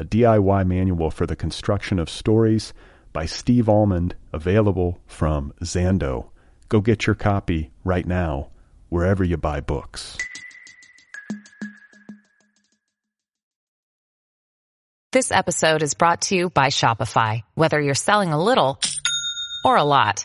a DIY manual for the construction of stories by Steve Almond, available from Zando. Go get your copy right now, wherever you buy books. This episode is brought to you by Shopify. Whether you're selling a little or a lot,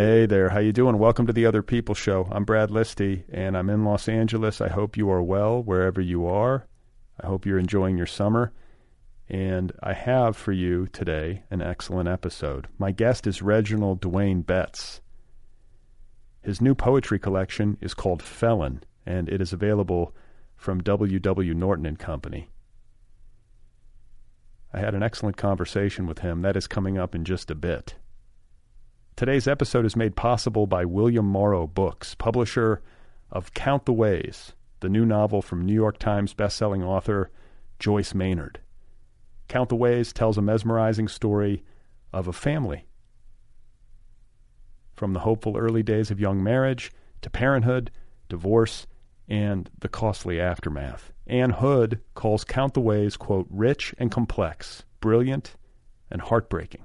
Hey there, how you doing? Welcome to the Other People Show. I'm Brad Listi, and I'm in Los Angeles. I hope you are well wherever you are. I hope you're enjoying your summer. And I have for you today an excellent episode. My guest is Reginald Dwayne Betts. His new poetry collection is called Felon, and it is available from W.W. Norton and Company. I had an excellent conversation with him. That is coming up in just a bit. Today's episode is made possible by William Morrow Books, publisher of Count the Ways, the new novel from New York Times bestselling author Joyce Maynard. Count the Ways tells a mesmerizing story of a family. From the hopeful early days of young marriage to parenthood, divorce, and the costly aftermath. Ann Hood calls Count the Ways, quote, rich and complex, brilliant and heartbreaking.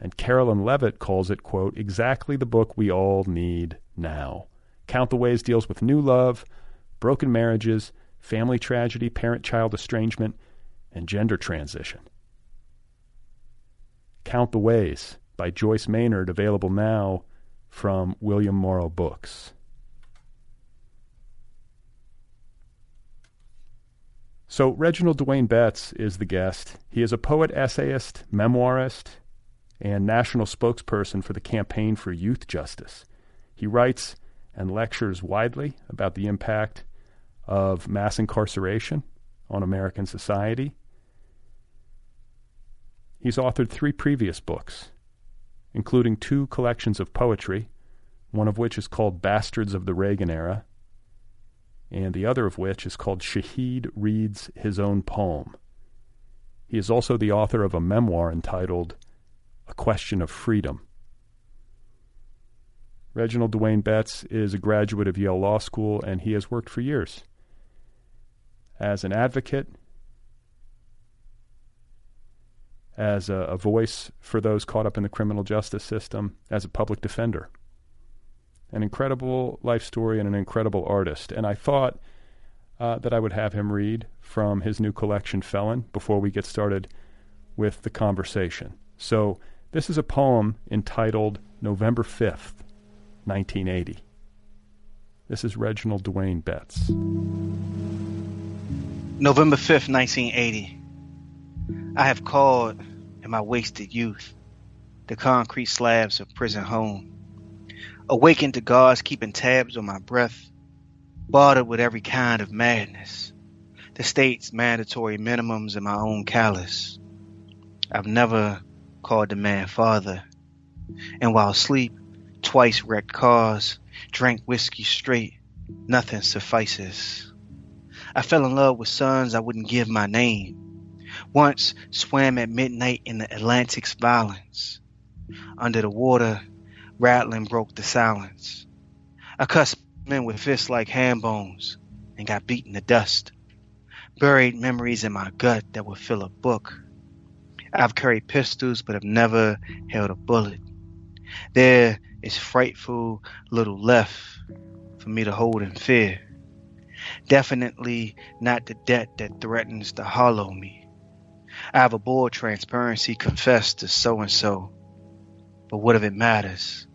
And Caroline Leavitt calls it, quote, exactly the book we all need now. Count the Ways deals with new love, broken marriages, family tragedy, parent child estrangement, and gender transition. Count the Ways by Joyce Maynard, available now from William Morrow Books. So, Reginald Dwayne Betts is the guest. He is a poet, essayist, memoirist, and national spokesperson for the Campaign for Youth Justice. He writes and lectures widely about the impact of mass incarceration on American society. He's authored three previous books, including two collections of poetry, one of which is called Bastards of the Reagan Era, and the other of which is called Shahid Reads His Own Palm. He is also the author of a memoir entitled A Question of Freedom. Reginald Dwayne Betts is a graduate of Yale Law School, and he has worked for years as an advocate, as a, a, voice for those caught up in the criminal justice system, as a public defender. An incredible life story and an incredible artist. And I thought uh, that I would have him read from his new collection, Felon, before we get started with the conversation. So, this is a poem entitled November 5th, 1980. This is Reginald Dwayne Betts. November 5th, 1980. I have called in my wasted youth the concrete slabs of prison home. Awakened to guards keeping tabs on my breath, bartered with every kind of madness. The state's mandatory minimums and my own callous. I've never called the man father. And while asleep, twice wrecked cars, drank whiskey straight, nothing suffices. I fell in love with sons I wouldn't give my name. Once swam at midnight in the Atlantic's violence. Under the water, rattling broke the silence. I cussed men with fists like ham bones and got beaten to dust. Buried memories in my gut that would fill a book. I've carried pistols but have never held a bullet. There is frightful little left for me to hold in fear. Definitely not the debt that threatens to hollow me. I have a bold transparency confessed to so and so. But what if it matters?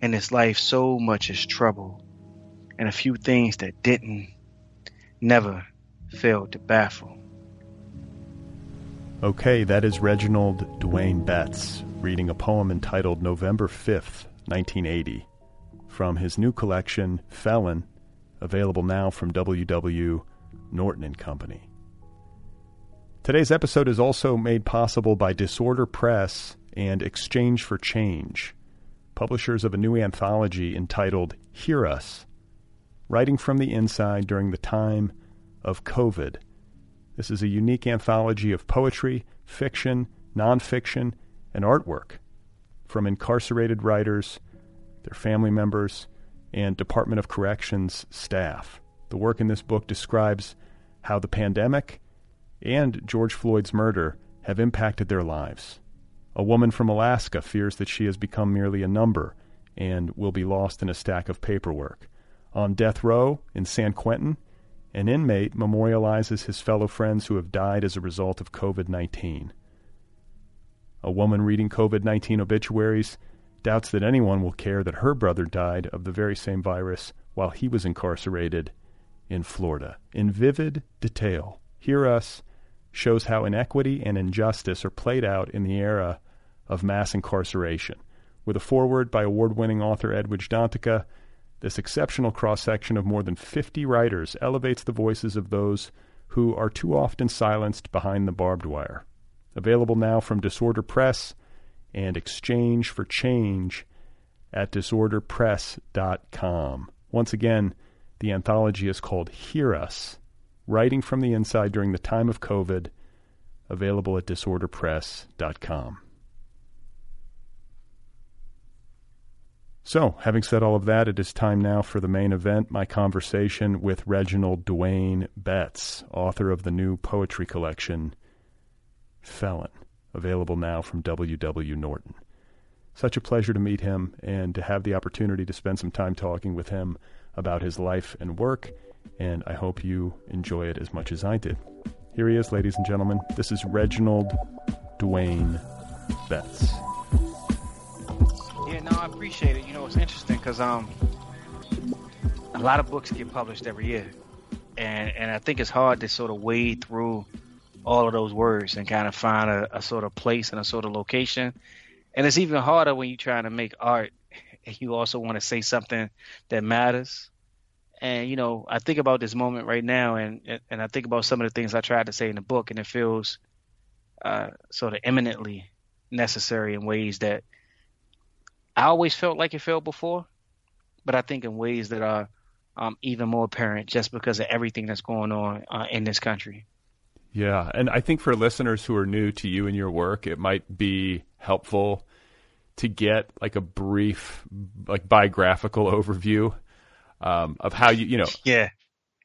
In this life, so much is trouble, and a few things that didn't, never failed to baffle. Okay, that is Reginald Dwayne Betts reading a poem entitled November 5th, 1980, from his new collection, Felon, available now from W.W. Norton and Company. Today's episode is also made possible by Disorder Press and Exchange for Change, publishers of a new anthology entitled Hear Us Writing from the Inside During the Time of COVID. This is a unique anthology of poetry, fiction, nonfiction, and artwork from incarcerated writers, their family members, and Department of Corrections staff. The work in this book describes how the pandemic and George Floyd's murder have impacted their lives. A woman from Alaska fears that she has become merely a number and will be lost in a stack of paperwork. On death row in San Quentin, an inmate memorializes his fellow friends who have died as a result of COVID 19. A woman reading COVID 19 obituaries doubts that anyone will care that her brother died of the very same virus while he was incarcerated in Florida. In vivid detail, hear us shows how inequity and injustice are played out in the era of mass incarceration. With a foreword by award winning author Edwidge Danticat, this exceptional cross section of more than 50 writers elevates the voices of those who are too often silenced behind the barbed wire. Available now from Disorder Press and Exchange for Change at disorderpress.com. Once again, the anthology is called Hear Us Writing from the Inside During the Time of COVID, available at disorderpress.com. So, having said all of that, it is time now for the main event my conversation with Reginald Dwayne Betts, author of the new poetry collection, Felon, available now from W.W. Norton. Such a pleasure to meet him and to have the opportunity to spend some time talking with him about his life and work and I hope you enjoy it as much as I did. Here he is, ladies and gentlemen. This is Reginald Dwayne Betts. Yeah, no, I appreciate it. You know, it's interesting because um, a lot of books get published every year, and and I think it's hard to sort of wade through all of those words and kind of find a, a sort of place and a sort of location. And it's even harder when you're trying to make art and you also want to say something that matters and you know, I think about this moment right now, and and I think about some of the things I tried to say in the book, and it feels uh, sort of eminently necessary in ways that I always felt like it felt before, but I think in ways that are um, even more apparent just because of everything that's going on uh, in this country. Yeah, and I think for listeners who are new to you and your work, it might be helpful to get like a brief, like biographical overview um, of how you you know. Yeah,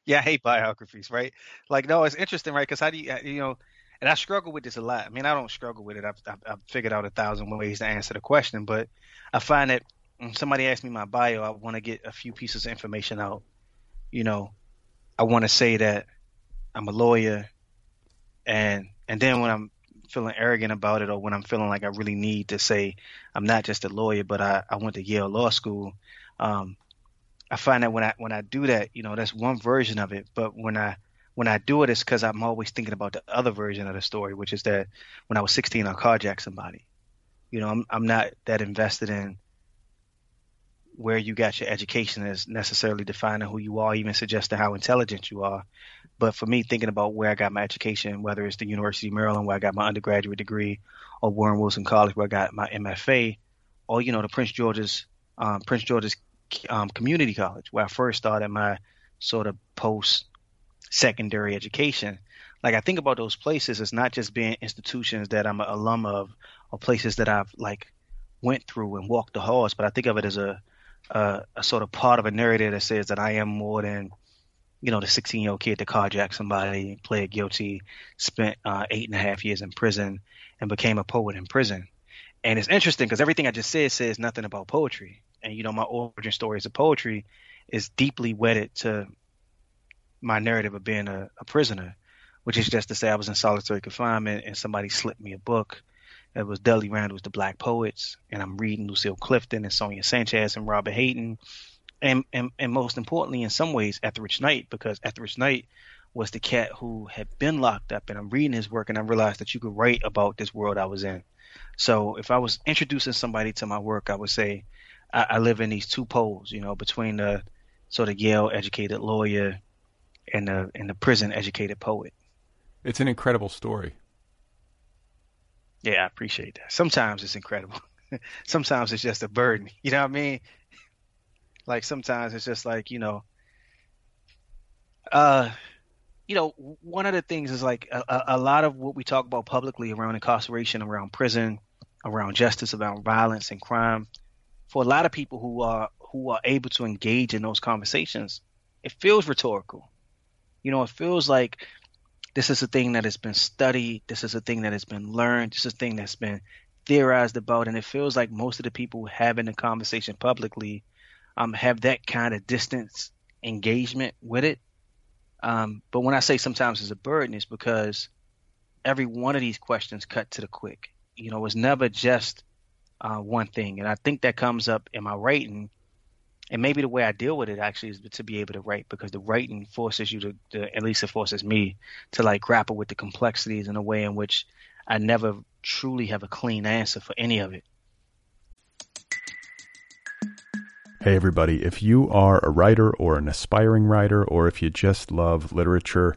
yeah, I hate biographies, right? Like, no, it's interesting, right? Because how do you you know? And I struggle with this a lot. I mean, I don't struggle with it. I've, I've, I've figured out a thousand ways to answer the question, but I find that when somebody asks me my bio, I want to get a few pieces of information out. You know, I want to say that I'm a lawyer, and and then when I'm feeling arrogant about it, or when I'm feeling like I really need to say I'm not just a lawyer, but I, I went to Yale Law School. Um, I find that when I when I do that, you know, that's one version of it. But when I when I do it, it's because I'm always thinking about the other version of the story, which is that when I was 16, I carjacked somebody. You know, I'm I'm not that invested in where you got your education as necessarily defining who you are, even suggesting how intelligent you are. But for me, thinking about where I got my education, whether it's the University of Maryland where I got my undergraduate degree, or Warren Wilson College where I got my MFA, or you know the Prince George's um, Prince George's um, community college where I first started my sort of post secondary education. Like I think about those places as not just being institutions that I'm an alum of or places that I've like went through and walked the halls, but I think of it as a, a, a sort of part of a narrative that says that I am more than, you know, the 16 year old kid that carjacked somebody, pled guilty, spent uh, eight and a half years in prison, and became a poet in prison. And it's interesting because everything I just said says nothing about poetry. And, you know, my origin story stories of poetry is deeply wedded to my narrative of being a, a prisoner, which is just to say I was in solitary confinement and somebody slipped me a book it was Dudley Randall's The Black Poets, and I'm reading Lucille Clifton and Sonia Sanchez and Robert Hayden, and and and most importantly, in some ways, Etheridge Knight, because Etheridge Knight was the cat who had been locked up, and I'm reading his work, and I realized that you could write about this world I was in. So if I was introducing somebody to my work, I would say I, I live in these two poles, you know, between the sort of Yale educated lawyer and the and the prison educated poet. It's an incredible story. Yeah, I appreciate that. Sometimes it's incredible. sometimes it's just a burden. You know what I mean? Like sometimes it's just like, you know, uh, you know, one of the things is like a, a lot of what we talk about publicly around incarceration, around prison, around justice, around violence and crime. For a lot of people who are who are able to engage in those conversations, it feels rhetorical. You know, it feels like this is a thing that has been studied. This is a thing that has been learned. This is a thing that's been theorized about. And it feels like most of the people having the conversation publicly um, have that kind of distance engagement with it. Um, but when I say sometimes it's a burden, it's because every one of these questions cut to the quick. You know, it's never just uh, one thing. And I think that comes up in my writing and maybe the way I deal with it actually is to be able to write because the writing forces you to, to, at least it forces me to like grapple with the complexities in a way in which I never truly have a clean answer for any of it. Hey everybody, if you are a writer or an aspiring writer or if you just love literature,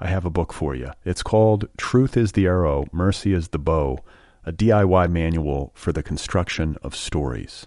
I have a book for you. It's called Truth is the Arrow, Mercy is the Bow a DIY manual for the construction of stories.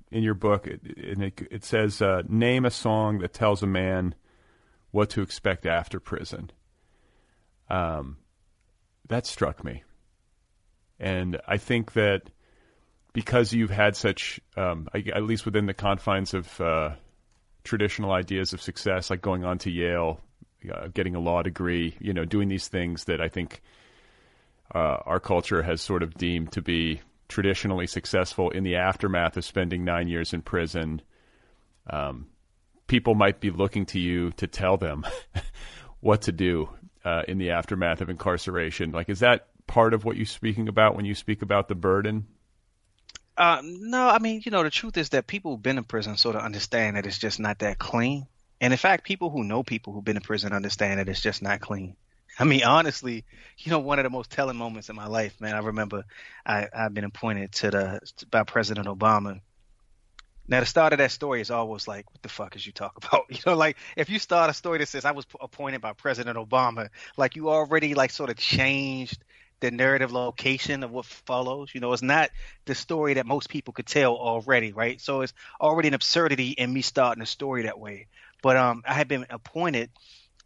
in your book, and it, it says, uh, "Name a song that tells a man what to expect after prison." Um, that struck me, and I think that because you've had such, um, at least within the confines of uh, traditional ideas of success, like going on to Yale, uh, getting a law degree, you know, doing these things that I think uh, our culture has sort of deemed to be traditionally successful in the aftermath of spending nine years in prison, um, people might be looking to you to tell them what to do uh, in the aftermath of incarceration. Like, is that part of what you're speaking about when you speak about the burden? Uh, no, I mean, you know, the truth is that people who've been in prison sort of understand that it's just not that clean. And in fact, people who know people who've been in prison understand that it's just not clean. I mean, honestly, you know, one of the most telling moments in my life, man. I remember I, I've been appointed to the by President Obama. Now, the start of that story is always like, "What the fuck is you talk about?" You know, like if you start a story that says I was appointed by President Obama, like you already like sort of changed the narrative location of what follows. You know, it's not the story that most people could tell already, right? So it's already an absurdity in me starting a story that way. But um, I had been appointed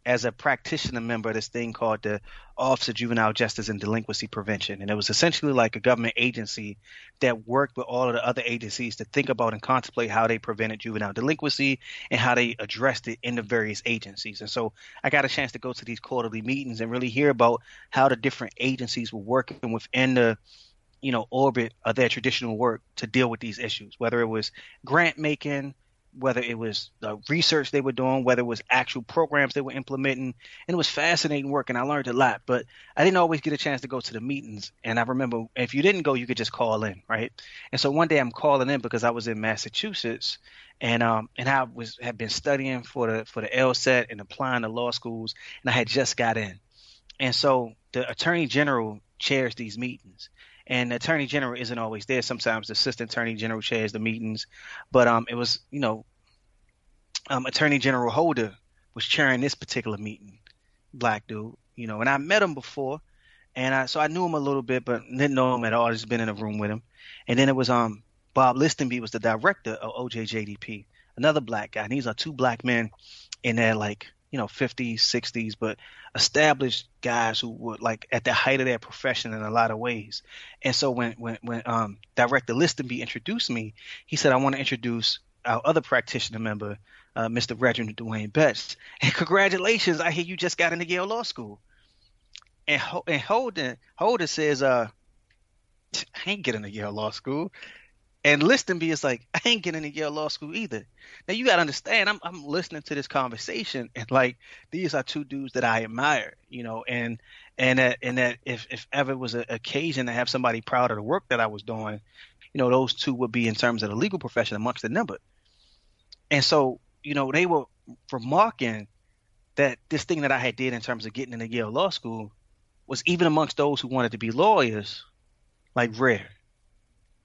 as a practitioner member of this thing called the Office of Juvenile Justice and Delinquency Prevention. And it was essentially like a government agency that worked with all of the other agencies to think about and contemplate how they prevented juvenile delinquency and how they addressed it in the various agencies. And so I got a chance to go to these quarterly meetings and really hear about how the different agencies were working within the you know, orbit of their traditional work to deal with these issues, whether it was grant making, whether it was the research they were doing, whether it was actual programs they were implementing. And it was fascinating work and I learned a lot, but I didn't always get a chance to go to the meetings. And I remember if you didn't go, you could just call in, right? And so one day I'm calling in because I was in Massachusetts and um and I was had been studying for the for the LSAT and applying to law schools and I had just got in. And so the attorney general chairs these meetings and the attorney general isn't always there. Sometimes the assistant attorney general chairs the meetings, but um, it was you know, um, Attorney General Holder was chairing this particular meeting, black dude, you know, and I met him before, and I so I knew him a little bit, but didn't know him at all. Just been in a room with him, and then it was um Bob Listenbee was the director of OJJDP, another black guy, and these are two black men in their like you know 50s 60s but established guys who were like at the height of their profession in a lot of ways. And so when when when um director Listenbee introduced me he said i want to introduce our other practitioner member uh, mr reginald dwayne betts. And congratulations i hear you just got into yale law school. And, Ho- and Holder Holder says uh I ain't getting to Yale Law School. And Listenbee is like, I ain't getting into Yale Law School either. Now you gotta understand, I'm I'm listening to this conversation, and like these are two dudes that I admire, you know, and and that and that if if ever was an occasion to have somebody proud of the work that I was doing, you know, those two would be in terms of the legal profession amongst the number. And so, you know, they were remarking that this thing that I had did in terms of getting into Yale Law School was even amongst those who wanted to be lawyers, like rare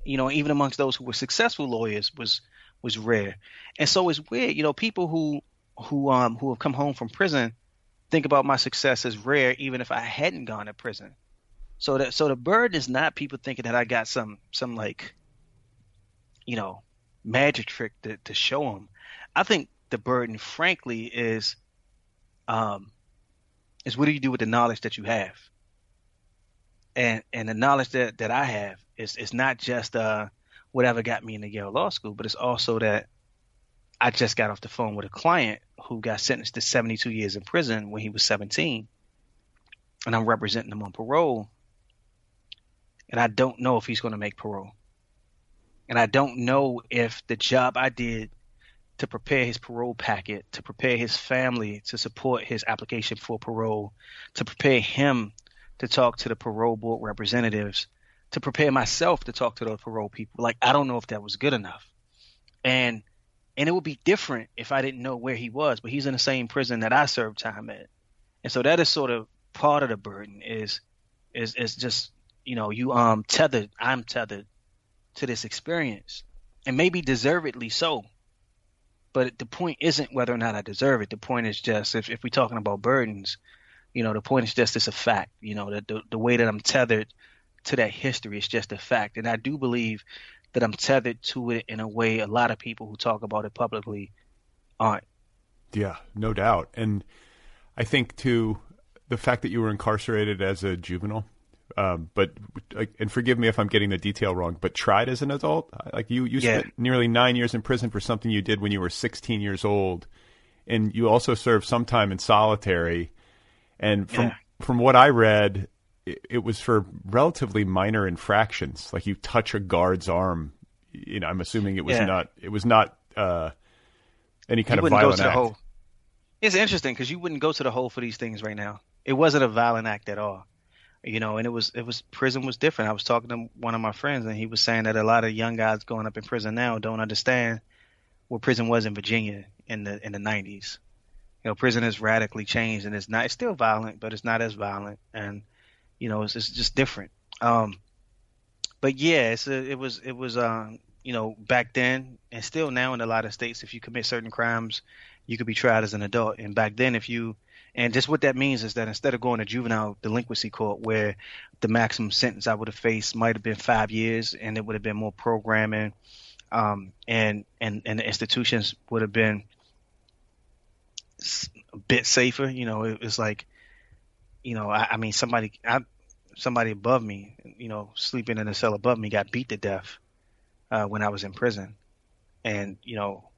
you know, even amongst those who were successful lawyers was was rare. And so it's weird, you know, people who who um who have come home from prison think about my success as rare even if I hadn't gone to prison. So that so the burden is not people thinking that I got some some like you know magic trick to, to show them. I think the burden, frankly, is um is what do you do with the knowledge that you have? And and the knowledge that, that I have it's it's not just uh whatever got me into Yale Law School, but it's also that I just got off the phone with a client who got sentenced to 72 years in prison when he was 17, and I'm representing him on parole, and I don't know if he's going to make parole, and I don't know if the job I did to prepare his parole packet, to prepare his family, to support his application for parole, to prepare him to talk to the parole board representatives to prepare myself to talk to those parole people. Like I don't know if that was good enough. And and it would be different if I didn't know where he was, but he's in the same prison that I served time at. And so that is sort of part of the burden is is is just, you know, you um tethered I'm tethered to this experience. And maybe deservedly so. But the point isn't whether or not I deserve it. The point is just if, if we're talking about burdens, you know, the point is just it's a fact. You know, that the, the way that I'm tethered to that history. It's just a fact. And I do believe that I'm tethered to it in a way a lot of people who talk about it publicly aren't. Yeah, no doubt. And I think too the fact that you were incarcerated as a juvenile, um, but and forgive me if I'm getting the detail wrong, but tried as an adult, like you you yeah. spent nearly nine years in prison for something you did when you were 16 years old, and you also served some time in solitary. And from yeah. from what I read, it, was for relatively minor infractions, like you touch a guard's arm. You know, I'm assuming it was yeah. not. It was not uh, any kind you of violent act. It's interesting because you wouldn't go to the hole for these things right now. It wasn't a violent act at all, you know. And it was it was prison was different. I was talking to one of my friends, and he was saying that a lot of young guys going up in prison now don't understand what prison was in Virginia in the in the 90s. You know, prison has radically changed, and it's not. It's still violent, but it's not as violent. And you know, it's, it's just different. Um, but yeah, a, it was it was um, you know back then and still now in a lot of states, if you commit certain crimes, you could be tried as an adult. And back then, if you and just what that means is that instead of going to juvenile delinquency court, where the maximum sentence I would have faced might have been five years, and it would have been more programming, um, and and and the institutions would have been a bit safer. You know, it was like you know, I, I mean, somebody, I, somebody above me, you know, sleeping in a cell above me, got beat to death uh, when I was in prison, and you know,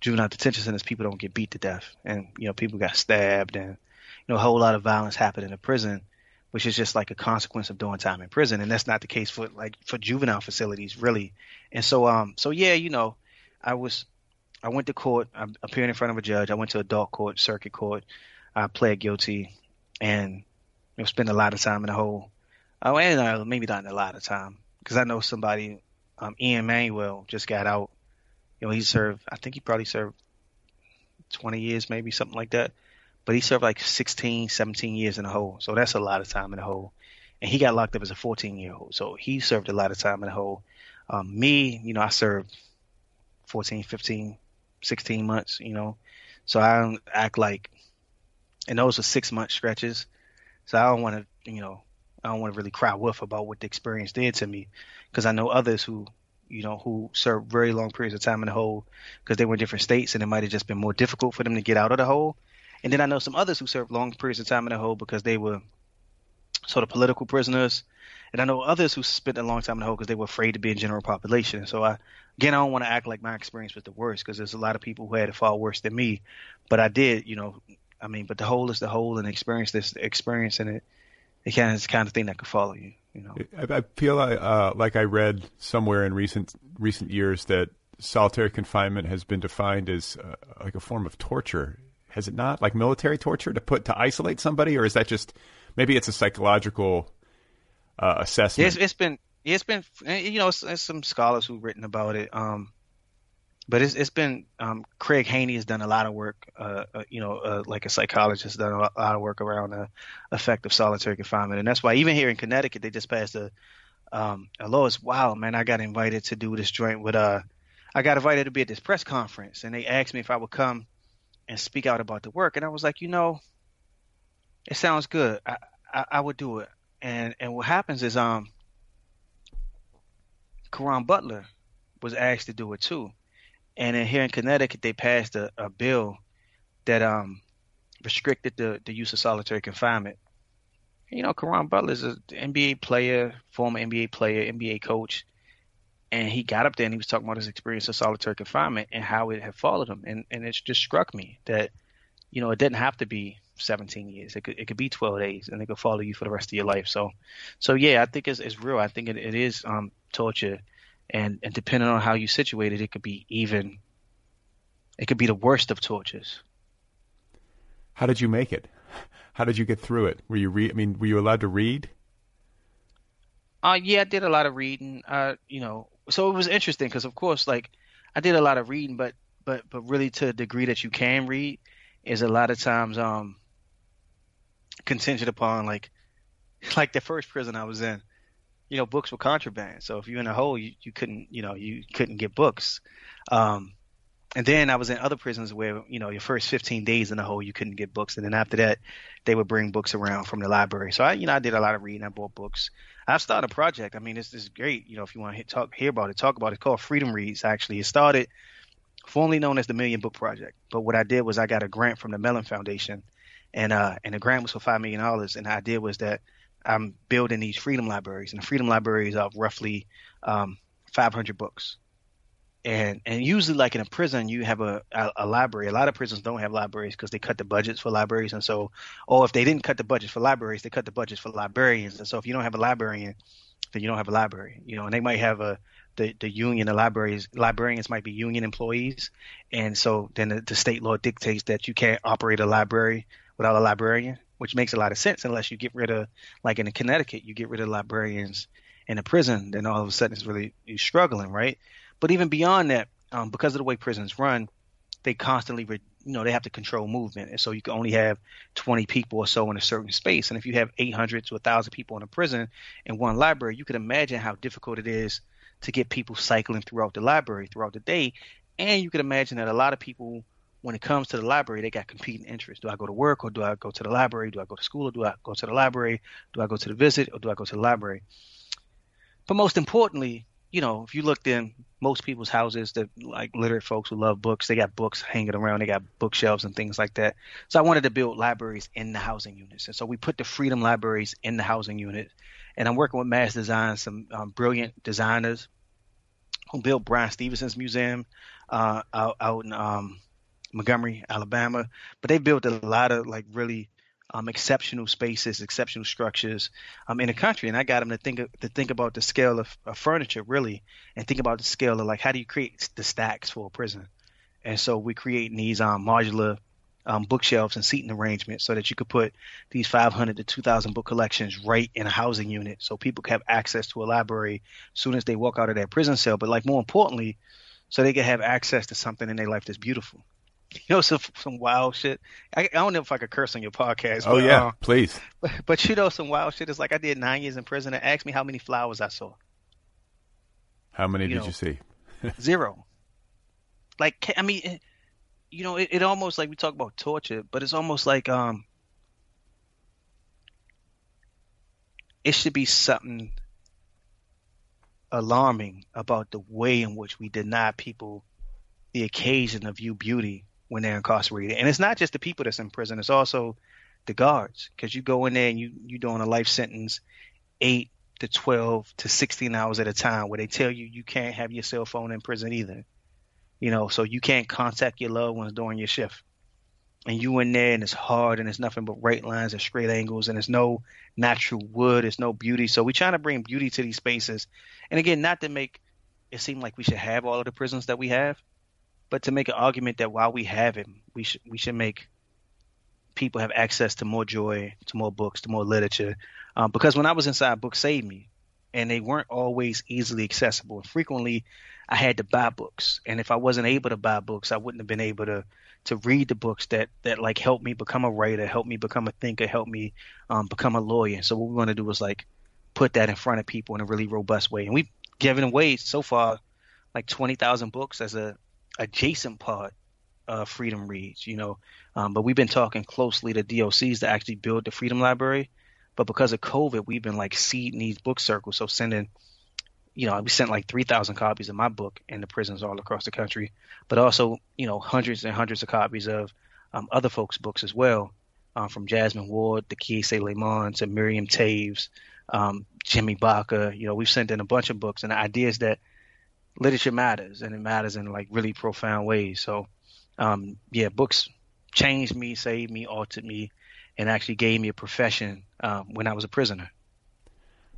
juvenile detention centers, people don't get beat to death, and you know, people got stabbed, and you know, a whole lot of violence happened in the prison. which is just like a consequence of doing time in prison, and that's not the case for like for juvenile facilities, really. And so, um, so yeah, you know, I was, I went to court, I appeared in front of a judge. I went to adult court, circuit court. I pled guilty, and you know, spent a lot of time in the hole. Oh, and uh, maybe not a lot of time because I know somebody, um, Ian Manuel, just got out. You know, he served. I think he probably served 20 years, maybe something like that. But he served like 16, 17 years in the hole. So that's a lot of time in the hole. And he got locked up as a 14 year old. So he served a lot of time in the hole. Um, me, you know, I served 14, 15, 16 months, you know. So I don't act like, and those are six month stretches. So I don't want to, you know, I don't want to really cry wolf about what the experience did to me because I know others who you know, who served very long periods of time in the hole because they were in different states and it might have just been more difficult for them to get out of the hole. And then I know some others who served long periods of time in the hole because they were sort of political prisoners. And I know others who spent a long time in the hole because they were afraid to be in general population. So I, again, I don't want to act like my experience was the worst because there's a lot of people who had it far worse than me. But I did, you know, I mean, but the hole is the hole, and experience this experience and it, it kind of is the kind of thing that could follow you. You know, I, I feel uh, like I read somewhere in recent recent years that solitary confinement has been defined as uh, like a form of torture. Has it not? Like military torture to put to isolate somebody, or is that just maybe it's a psychological uh, assessment? It's, it's been it's been you know some scholars who've written about it. Um, but it's it's been um, Craig Haney has done a lot of work, uh, uh, you know, uh, like a psychologist, done a lot of work around the effect of solitary confinement, and that's why even here in Connecticut they just passed a um, a law. It's wow, man! I got invited to do this joint with uh, I got invited to be at this press conference, and they asked me if I would come and speak out about the work, and I was like, you know, it sounds good. I I, I would do it, and and what happens is um, Caron Butler was asked to do it too and then here in Connecticut, they passed a, a bill that um, restricted the, the use of solitary confinement. You know, Caron Butler is an NBA player, former NBA player, NBA coach, and he got up there and he was talking about his experience of solitary confinement and how it had followed him. And and it just struck me that, you know, it didn't have to be 17 years. It could it could be 12 days, and it could follow you for the rest of your life. So, so yeah, I think it's, it's real. I think it, it is um, torture and and depending on how you situate it, it could be even. It could be the worst of tortures. How did you make it? How did you get through it? Were you read? I mean, were you allowed to read? Uh, yeah, I did a lot of reading. Uh, you know, so it was interesting because, of course, like I did a lot of reading, but but but really to a degree that you can read is a lot of times um contingent upon like like the first prison I was in you know, books were contraband. So if you're in a hole, you, you couldn't, you know, you couldn't get books. Um, and then I was in other prisons where, you know, your first 15 days in the hole, you couldn't get books. And then after that, they would bring books around from the library. So I, you know, I did a lot of reading. I bought books. I've started a project. I mean, this, is great. You know, if you want to talk, hear about it, talk about it. It's called Freedom Reads, actually. It started formerly known as the Million Book Project. But what I did was I got a grant from the Mellon Foundation and, uh, and the grant was for $5 million. And the idea was that I'm building these freedom libraries, and the freedom libraries are roughly um, 500 books. And and usually, like in a prison, you have a, a, a library. A lot of prisons don't have libraries because they cut the budgets for libraries, and so, or if they didn't cut the budgets for libraries, they cut the budgets for librarians. And so, if you don't have a librarian, then you don't have a library. You know, and they might have a the, the union, the libraries, librarians might be union employees, and so then the, the state law dictates that you can't operate a library without a librarian which makes a lot of sense unless you get rid of, like in Connecticut, you get rid of librarians in a prison, then all of a sudden it's really you're struggling, right? But even beyond that, um, because of the way prisons run, they constantly, re- you know, they have to control movement, and so you can only have 20 people or so in a certain space. And if you have 800 to 1,000 people in a prison in one library, you can imagine how difficult it is to get people cycling throughout the library throughout the day. And you can imagine that a lot of people when it comes to the library, they got competing interests. Do I go to work or do I go to the library? Do I go to school or do I go to the library? Do I go to the visit or do I go to the library? But most importantly, you know, if you looked in most people's houses that like literate folks who love books, they got books hanging around, they got bookshelves and things like that. So I wanted to build libraries in the housing units. And so we put the freedom libraries in the housing unit. And I'm working with Mass Design, some um, brilliant designers who built Bryan Stevenson's museum uh, out, out in um, Montgomery, Alabama. But they built a lot of like really um, exceptional spaces, exceptional structures um, in the country. And I got them to think to think about the scale of, of furniture really, and think about the scale of like how do you create the stacks for a prison. And so we create these um, modular um, bookshelves and seating arrangements so that you could put these 500 to 2,000 book collections right in a housing unit, so people can have access to a library as soon as they walk out of their prison cell. But like more importantly, so they can have access to something in their life that's beautiful. You know, some some wild shit. I, I don't know if I could curse on your podcast. Oh but, yeah, uh, please. but, but you know, some wild shit is like I did nine years in prison and asked me how many flowers I saw. How many you did know. you see? Zero. Like I mean, you know, it, it almost like we talk about torture, but it's almost like um, it should be something alarming about the way in which we deny people the occasion of view beauty when they're incarcerated. And it's not just the people that's in prison; it's also the guards, because you go in there and you you doing a life sentence, eight to twelve to sixteen hours at a time, where they tell you you can't have your cell phone in prison either. You know, so you can't contact your loved ones during your shift. And you in there and it's hard and it's nothing but right lines and straight angles and there's no natural wood, there's no beauty. So we're trying to bring beauty to these spaces. And again, not to make it seem like we should have all of the prisons that we have, but to make an argument that while we have it, we should we should make people have access to more joy, to more books, to more literature. Um, because when I was inside, books saved me, and they weren't always easily accessible. Frequently, I had to buy books, and if I wasn't able to buy books, I wouldn't have been able to to read the books that that like helped me become a writer, helped me become a thinker, helped me um, become a lawyer. So what we want to do is like put that in front of people in a really robust way, and we've given away so far like twenty thousand books as a adjacent part of Freedom Reads, you know. Um, but we've been talking closely to DOCs to actually build the Freedom Library. But because of COVID, we've been like seeding these book circles, so sending you know, we sent like 3,000 copies of my book in the prisons all across the country, but also, you know, hundreds and hundreds of copies of um, other folks' books as well, um, from Jesmyn Ward to Kiese Laymon to Miriam Toews, um, Jimmy Baca. You know, we've sent in a bunch of books and the idea is that literature matters and it matters in like really profound ways. So, um, yeah, books changed me, saved me, altered me, and actually gave me a profession um, when I was a prisoner.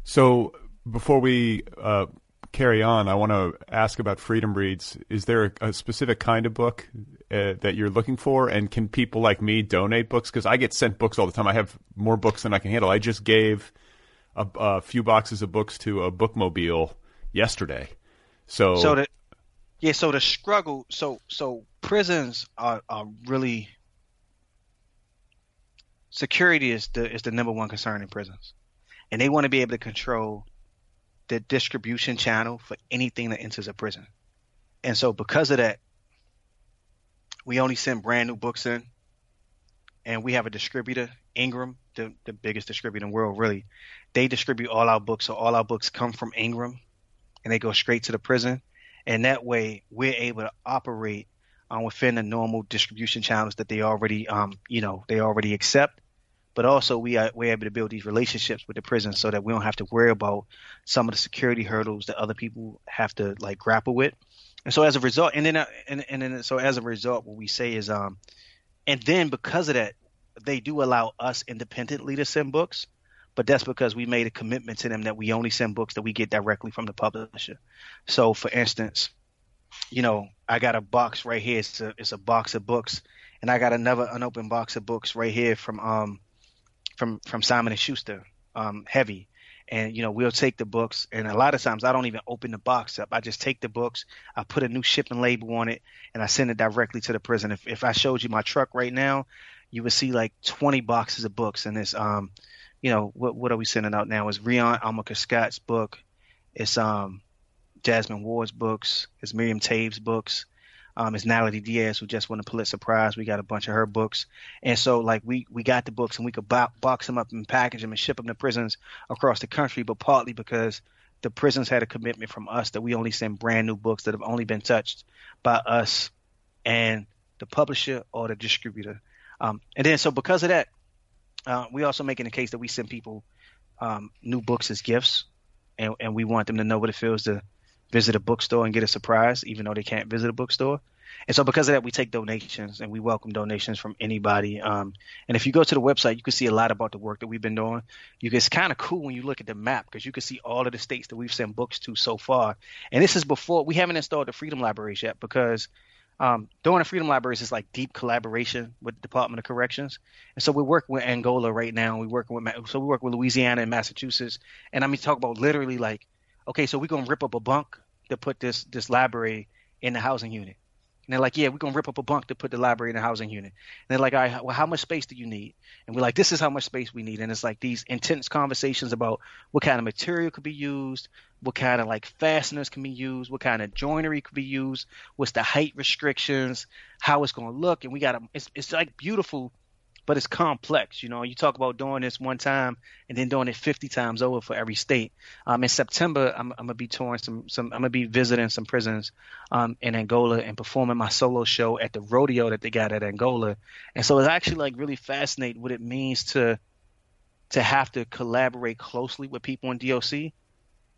So before we uh, carry on, I want to ask about Freedom Reads. Is there a, a specific kind of book uh, that you're looking for? And can people like me donate books? Because I get sent books all the time. I have more books than I can handle. I just gave a, a few boxes of books to a bookmobile yesterday. So, So the yeah, so the struggle, so so prisons are are really security is the is the number one concern in prisons, and they want to be able to control the distribution channel for anything that enters a prison, and so because of that, we only send brand new books in, and we have a distributor, Ingram, the the biggest distributor in the world, really. They distribute all our books, so all our books come from Ingram, and they go straight to the prison. And that way we're able to operate um, within the normal distribution channels that they already um, you know they already accept. But also we are we're able to build these relationships with the prison so that we don't have to worry about some of the security hurdles that other people have to like grapple with. And so as a result and then uh, and, and then so as a result what we say is um and then because of that they do allow us independently to send books but that's because we made a commitment to them that we only send books that we get directly from the publisher. So, for instance, you know, I got a box right here. It's a it's a box of books, and I got another unopened box of books right here from um from from Simon and Schuster, um, heavy. And you know, we'll take the books, and a lot of times I don't even open the box up. I just take the books, I put a new shipping label on it, and I send it directly to the prison. If if I showed you my truck right now, you would see like 20 boxes of books and this um you know, what what are we sending out now? It's Rion Amilcar Scott's book. It's um Jesmyn Ward's books. It's Miriam Toews' books. Um, it's Natalie Diaz who just won a Pulitzer Prize. We got a bunch of her books, and so like we we got the books and we could bo- box them up and package them and ship them to prisons across the country. But partly because the prisons had a commitment from us that we only send brand new books that have only been touched by us and the publisher or the distributor. Um, and then so because of that, uh, we also making the case that we send people um, new books as gifts, and, and we want them to know what it feels to visit a bookstore and get a surprise, even though they can't visit a bookstore. And so because of that, we take donations and we welcome donations from anybody. Um, and if you go to the website, you can see a lot about the work that we've been doing. You, it's kind of cool when you look at the map because you can see all of the states that we've sent books to so far. And this is before we haven't installed the Freedom Libraries yet because um, the Freedom Libraries is like deep collaboration with the Department of Corrections. And so we're working with Angola right now. We're working with so we work with Louisiana and Massachusetts. And I mean talk about literally like, okay, so we're gonna rip up a bunk to put this this library in the housing unit. And they're like, yeah, we're gonna rip up a bunk to put the library in the housing unit. And they're like, all right, well, how much space do you need? And we're like, this is how much space we need. And it's like these intense conversations about what kind of material could be used, what kind of like fasteners can be used, what kind of joinery could be used, what's the height restrictions, how it's gonna look. And we got to, it's it's like beautiful but it's complex. You know, you talk about doing this one time and then doing it 50 times over for every state. Um, in September, I'm, I'm, gonna be touring some, some, I'm gonna be visiting some prisons um, in Angola and performing my solo show at the rodeo that they got at Angola. And so it's actually like really fascinating what it means to to have to collaborate closely with people in DOC, and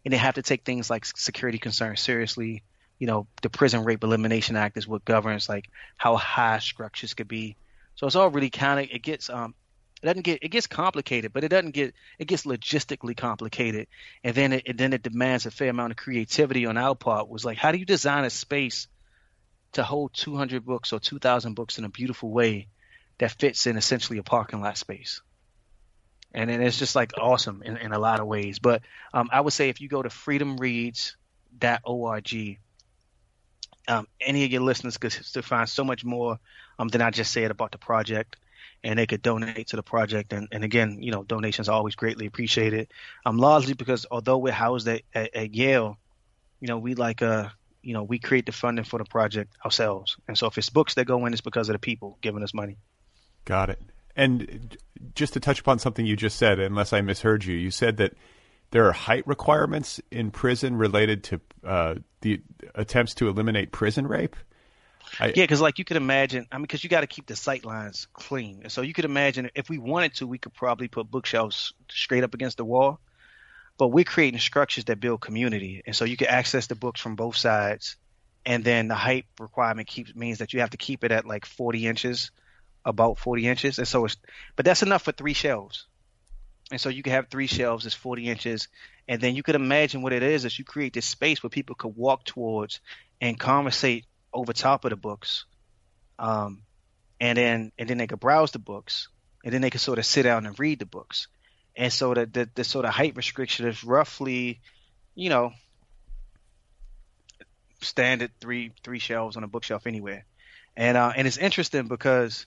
they have to take things like security concerns seriously. You know, the Prison Rape Elimination Act is what governs like how high structures could be so it's all really kind of it gets um it doesn't get it gets complicated, but it doesn't get it gets logistically complicated, and then it then it demands a fair amount of creativity on our part. Was like, how do you design a space to hold 200 books or 2,000 books in a beautiful way that fits in essentially a parking lot space? And then it's just like awesome in, in a lot of ways. But um, I would say if you go to freedomreads.org, um, any of your listeners could still find so much more um, than I just said about the project. And they could donate to the project. And, and again, you know, donations are always greatly appreciated. Um, largely because although we're housed at, at, at Yale, you know, we like, uh, you know, we create the funding for the project ourselves. And so if it's books that go in, it's because of the people giving us money. Got it. And just to touch upon something you just said, unless I misheard you, you said that there are height requirements in prison related to uh, the attempts to eliminate prison rape. I, yeah, because like you could imagine, I mean, because you got to keep the sight lines clean. So you could imagine if we wanted to, we could probably put bookshelves straight up against the wall. But we're creating structures that build community, and so you can access the books from both sides. And then the height requirement keeps means that you have to keep it at like 40 inches, about 40 inches, and so it's. But that's enough for three shelves. And so you can have three shelves that's 40 inches. And then you could imagine what it is is you create this space where people could walk towards and conversate over top of the books. Um, and then and then they could browse the books and then they could sort of sit down and read the books. And so the, the, the sort of height restriction is roughly, you know, standard three three shelves on a bookshelf anywhere. And uh, and it's interesting because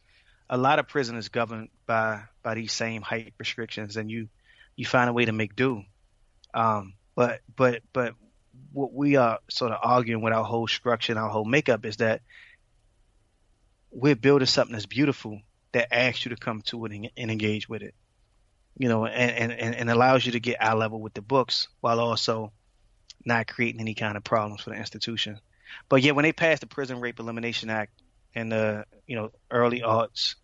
a lot of prison is governed by by these same height restrictions, and you you find a way to make do. Um, but but but what we are sort of arguing with our whole structure and our whole makeup is that we're building something that's beautiful that asks you to come to it and, and engage with it. You know, and, and, and allows you to get eye level with the books while also not creating any kind of problems for the institution. But yeah, when they passed the Prison Rape Elimination Act in the you know early aughts,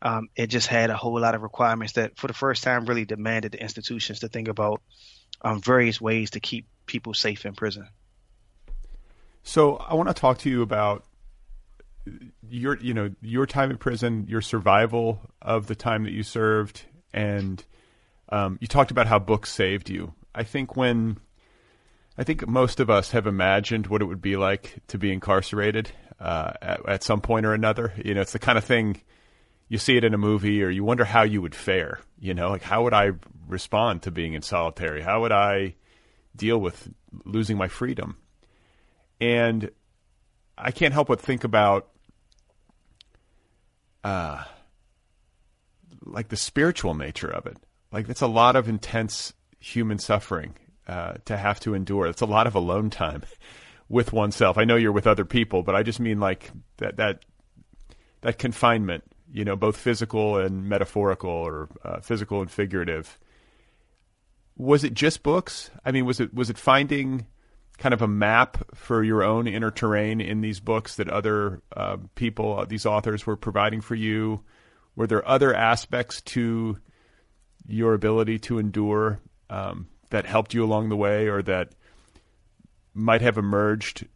um, it just had a whole lot of requirements that, for the first time, really demanded the institutions to think about um, various ways to keep people safe in prison. So I want to talk to you about your you know your time in prison, your survival of the time that you served, and um, you talked about how books saved you. I think when I think most of us have imagined what it would be like to be incarcerated uh, at, at, some point or another. You know, it's the kind of thing you see it in a movie, or you wonder how you would fare. You know, like how would I respond to being in solitary? How would I deal with losing my freedom? And I can't help but think about, uh, like the spiritual nature of it. Like it's a lot of intense human suffering uh, to have to endure. It's a lot of alone time with oneself. I know you're with other people, but I just mean like that that that confinement. You know, both physical and metaphorical, or uh, physical and figurative. Was it just books? I mean, was it was it finding kind of a map for your own inner terrain in these books that other uh, people, uh, these authors, were providing for you? Were there other aspects to your ability to endure um, that helped you along the way or that might have emerged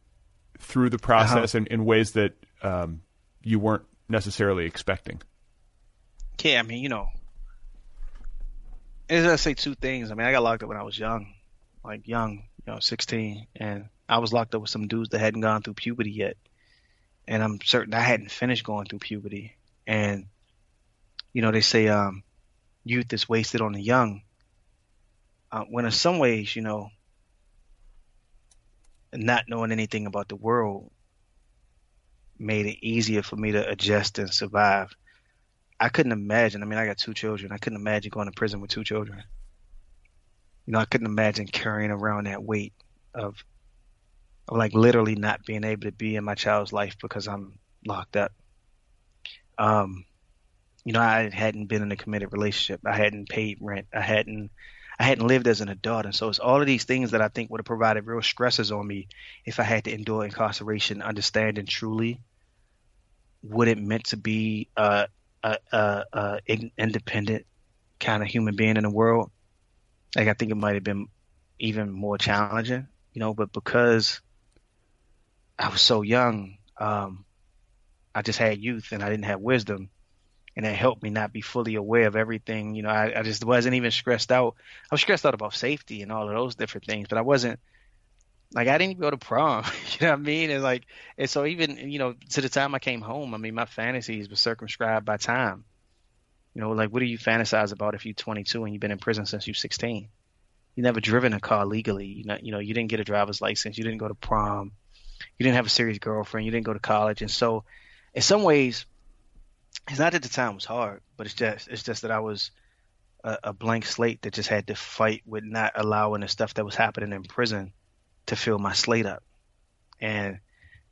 through the process uh-huh. in, in ways that um, you weren't necessarily expecting. Yeah, I mean, you know, as I say two things. I mean, I got locked up when I was young, like young, you know, 16, and I was locked up with some dudes that hadn't gone through puberty yet, and I'm certain I hadn't finished going through puberty. And you know, they say um, youth is wasted on the young. Uh, when in some ways, you know, not knowing anything about the world made it easier for me to adjust and survive. I couldn't imagine. I mean, I got two children. I couldn't imagine going to prison with two children. You know, I couldn't imagine carrying around that weight of, of like literally not being able to be in my child's life because I'm locked up. Um, you know, I hadn't been in a committed relationship. I hadn't paid rent. I hadn't I hadn't lived as an adult, and so it's all of these things that I think would have provided real stresses on me if I had to endure incarceration, understanding truly what it meant to be a, a, a, independent kind of human being in the world. Like I think it might have been even more challenging, you know. But because I was so young, um, I just had youth and I didn't have wisdom and it helped me not be fully aware of everything. You know, I, I just wasn't even stressed out. I was stressed out about safety and all of those different things, but I wasn't like I didn't even go to prom. you know what I mean? And like, and so even you know, to the time I came home, I mean, my fantasies were circumscribed by time. You know, like what do you fantasize about if you're 22 and you've been in prison since you're 16? You never driven a car legally. You know, you know, you didn't get a driver's license. You didn't go to prom. You didn't have a serious girlfriend. You didn't go to college. And so, in some ways, it's not that the time was hard, but it's just it's just that I was a, a, blank slate that just had to fight with not allowing the stuff that was happening in prison to fill my slate up, and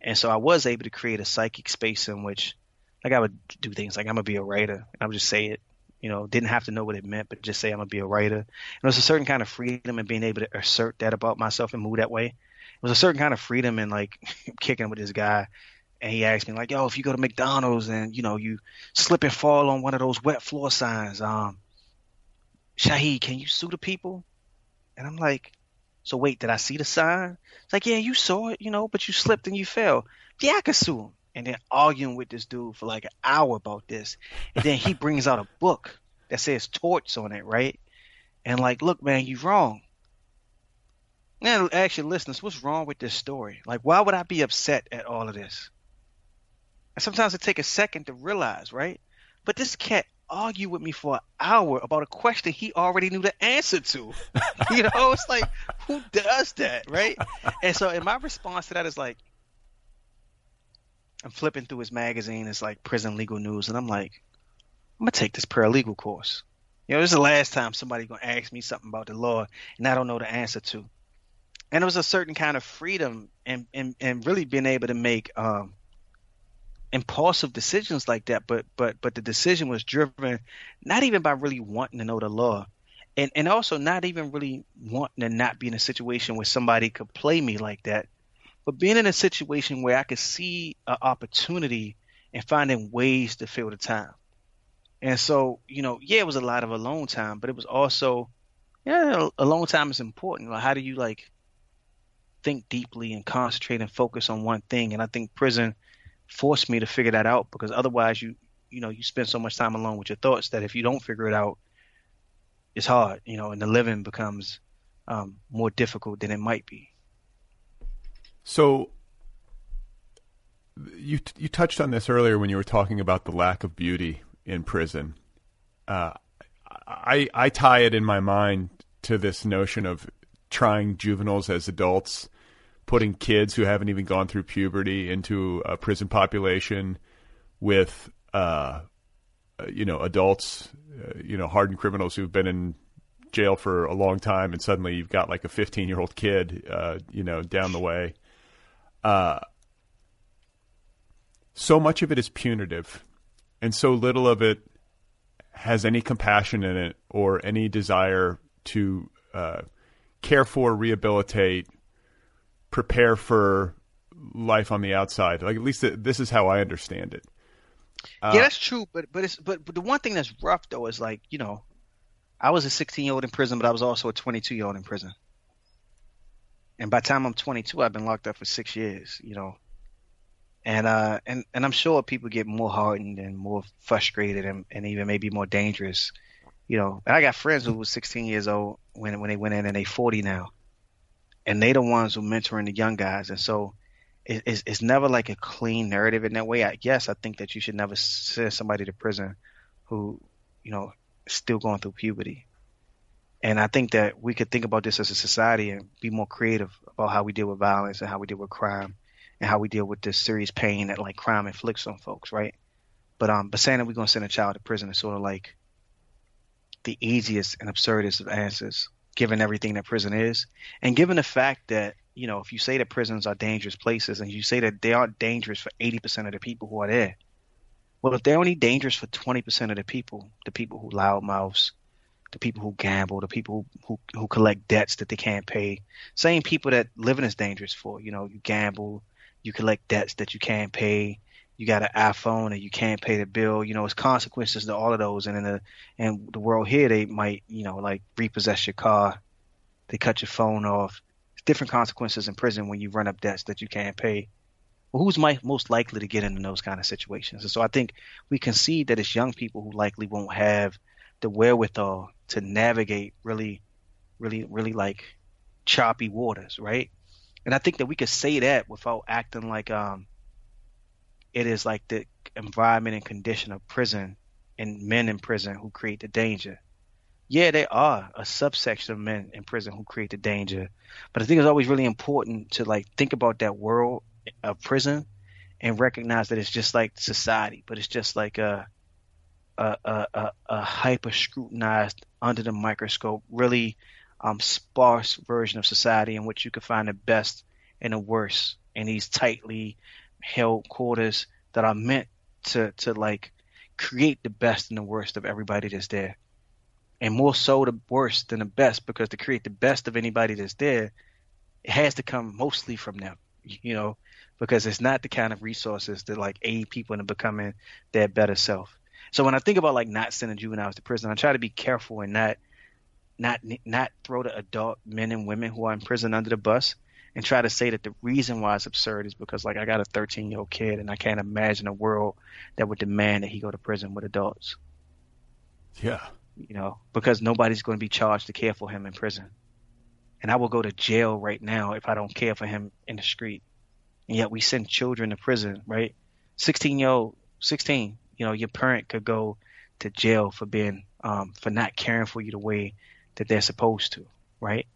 and so I was able to create a psychic space in which like I would do things like I'm gonna be a writer, I would just say it. You know, didn't have to know what it meant, but just say I'm gonna be a writer. And there's a certain kind of freedom in being able to assert that about myself and move that way. It was a certain kind of freedom in like kicking with this guy and he asked me like, "Yo, if you go to McDonald's and you know you slip and fall on one of those wet floor signs, um, Shahid, can you sue the people?" And I'm like, "So wait, did I see the sign?" It's like, "Yeah, you saw it, you know, but you slipped and you fell. Yeah, I could sue him." And then arguing with this dude for like an hour about this, and then he brings out a book that says torts on it, right? And like, look, man, you're wrong. Now, actually, listeners, what's wrong with this story? Like, why would I be upset at all of this? And sometimes it take a second to realize, right? But this cat argued with me for an hour about a question he already knew the answer to. you know, it's like, who does that, right? And so, and my response to that is like, I'm flipping through his magazine. It's like prison legal news, and I'm like, I'm gonna take this paralegal course. You know, this is the last time somebody gonna ask me something about the law, and I don't know the answer to. And it was a certain kind of freedom and and, and really being able to make um, impulsive decisions like that, but but but the decision was driven not even by really wanting to know the law, and and also not even really wanting to not be in a situation where somebody could play me like that, but being in a situation where I could see an opportunity and finding ways to fill the time. And so, you know, yeah, it was a lot of alone time, but it was also, yeah, alone time is important. Like, how do you like think deeply and concentrate and focus on one thing? And I think prison forced me to figure that out because otherwise you you know you spend so much time alone with your thoughts that if you don't figure it out it's hard you know and the living becomes um, more difficult than it might be. So you you touched on this earlier when you were talking about the lack of beauty in prison. Uh, I I tie it in my mind to this notion of trying juveniles as adults putting kids who haven't even gone through puberty into a prison population with, uh, you know, adults, uh, you know, hardened criminals who've been in jail for a long time, and suddenly you've got like a 15 year old kid, uh, you know, down the way. Uh, so much of it is punitive, and so little of it has any compassion in it or any desire to uh, care for, rehabilitate, prepare for life on the outside. Like at least this is how I understand it. Uh, yeah, that's true. But but it's but, but the one thing that's rough though is like you know, I was a 16 year old in prison, but I was also a 22 year old in prison. And by the time I'm 22, I've been locked up for six years. You know, And uh, and and I'm sure people get more hardened and more frustrated and, and even maybe more dangerous. You know, and I got friends who was 16 years old when when they went in and they 40 now, and they the ones who mentoring the young guys. And so it, it's, it's never like a clean narrative in that way. I guess I think that you should never send somebody to prison who, you know, still going through puberty. And I think that we could think about this as a society and be more creative about how we deal with violence and how we deal with crime and how we deal with this serious pain that like crime inflicts on folks, right? But um, but saying that we're gonna send a child to prison is sort of like the easiest and absurdest of answers, given everything that prison is, and given the fact that you know if you say that prisons are dangerous places and you say that they are dangerous for eighty percent of the people who are there, well, if they're only dangerous for twenty percent of the people, the people who loudmouths, the people who gamble, the people who, who who collect debts that they can't pay, same people that living is dangerous for. You know, you gamble, you collect debts that you can't pay. You got an iPhone and you can't pay the bill. You know, it's consequences to all of those. And in the and the world here, they might you know like repossess your car, they cut your phone off. It's different consequences in prison when you run up debts that you can't pay. Well, who's my, most likely to get into those kind of situations? And so I think we can see that it's young people who likely won't have the wherewithal to navigate really, really, really like choppy waters, right? And I think that we could say that without acting like um it is like the environment and condition of prison and men in prison who create the danger. Yeah, they are a subsection of men in prison who create the danger. But I think it's always really important to like think about that world of prison and recognize that it's just like society, but it's just like a a a, a, hyper scrutinized under the microscope, really um, sparse version of society in which you can find the best and the worst in these tightly held quarters that are meant to to like create the best and the worst of everybody that's there. And more so the worst than the best because to create the best of anybody that's there, it has to come mostly from them, you know, because it's not the kind of resources that like aid people into becoming their better self. So when I think about like not sending juveniles to prison, I try to be careful and not not not throw the adult men and women who are in prison under the bus and try to say that the reason why it's absurd is because like I got a 13 year old kid and I can't imagine a world that would demand that he go to prison with adults. Yeah. You know, because nobody's going to be charged to care for him in prison. And I will go to jail right now if I don't care for him in the street. And yet we send children to prison, right? 16 year old, 16, you know, your parent could go to jail for being, um, for not caring for you the way that they're supposed to, right?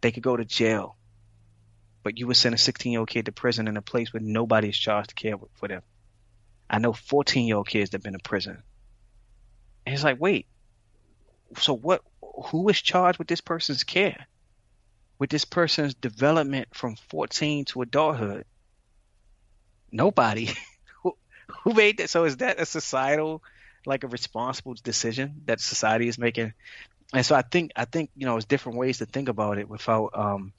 They could go to jail, but you would send a 16 year old kid to prison in a place where nobody is charged to care for them. I know 14 year old kids that have been in prison. And it's like, wait, so what, who is charged with this person's care? With this person's development from 14 to adulthood? Nobody. who, who made that? So is that a societal, like a responsible decision that society is making? and so I think I think you know it's different ways to think about it without um,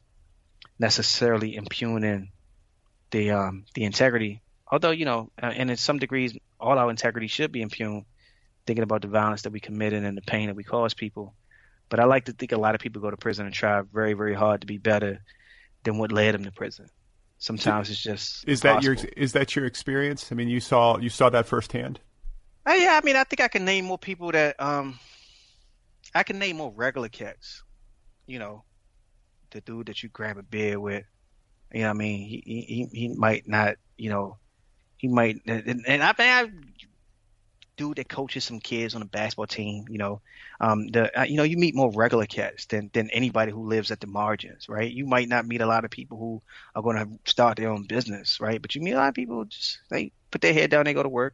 necessarily impugning the um, the integrity. Although you know, uh, and in some degrees, all our integrity should be impugned, thinking about the violence that we committed and the pain that we cause people. But I like to think a lot of people go to prison and try very very hard to be better than what led them to prison. Sometimes it's just is that your is that your experience? I mean, you saw you saw that firsthand. Uh, yeah, I mean, I think I can name more people that um, I can name more regular cats. You know, the dude that you grab a beer with. You know, what I mean, he he he might not. You know, he might. And, and I think I dude that coaches some kids on a basketball team. You know, um, the uh, you know you meet more regular cats than than anybody who lives at the margins, right? You might not meet a lot of people who are going to start their own business, right? But you meet a lot of people who just they put their head down, they go to work,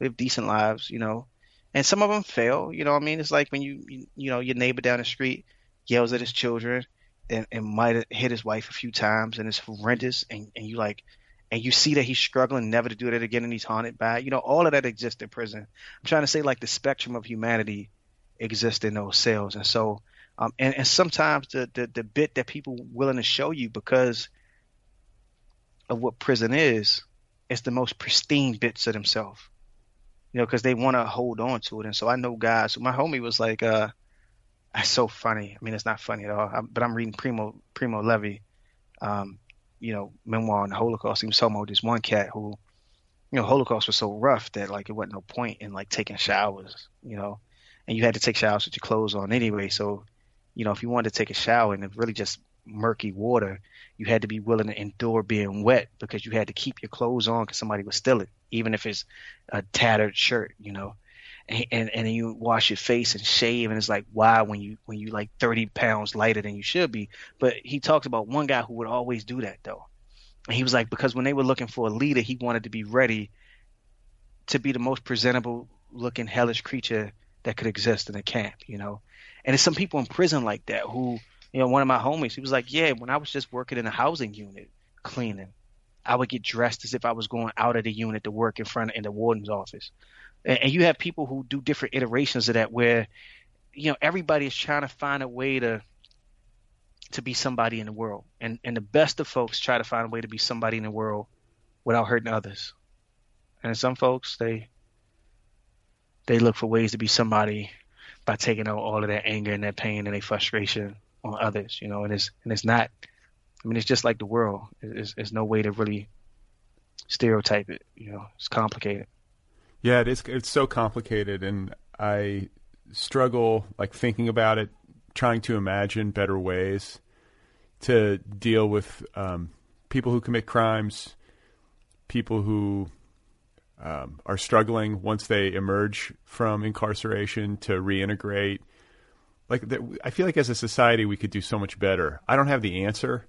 live decent lives, you know and some of them fail. You know what I mean? It's like when you, you, you know, your neighbor down the street yells at his children and, and might have hit his wife a few times and it's horrendous. And, and you like, and you see that he's struggling never to do that again and he's haunted by. You know, all of that exists in prison. I'm trying to say like the spectrum of humanity exists in those cells. And so, um, and, and sometimes the, the, the bit that people willing to show you because of what prison is, it's the most pristine bits of themselves you know, because they want to hold on to it. And so I know guys. My homie was like, uh, "That's so funny." I mean, it's not funny at all. I, but I'm reading Primo Primo Levi. Um, you know memoir on the Holocaust. He was talking about this one cat who, you know, Holocaust was so rough that like it wasn't no point in like taking showers, you know, and you had to take showers with your clothes on anyway. So, you know, if you wanted to take a shower and it really just murky water, you had to be willing to endure being wet because you had to keep your clothes on because somebody would steal it, even if it's a tattered shirt, you know. And, and and you wash your face and shave, and it's like why when you when you like thirty pounds lighter than you should be. But he talks about one guy who would always do that though, and he was like because when they were looking for a leader, he wanted to be ready to be the most presentable looking hellish creature that could exist in a camp, you know. And there's some people in prison like that who you know, one of my homies, he was like, yeah, when I was just working in a housing unit cleaning, I would get dressed as if I was going out of the unit to work in front of, in the warden's office. And, and you have people who do different iterations of that where, you know, everybody is trying to find a way to to be somebody in the world. And and the best of folks try to find a way to be somebody in the world without hurting others. And some folks they they look for ways to be somebody by taking out all of their anger and their pain and their frustration on others, you know, and it's and it's not. I mean, it's just like the world. There's, no way to really stereotype it. You know, it's complicated. Yeah, it is. It's so complicated, and I struggle like thinking about it, trying to imagine better ways to deal with um, people who commit crimes, people who um, are struggling once they emerge from incarceration to reintegrate like I feel like as a society we could do so much better. I don't have the answer,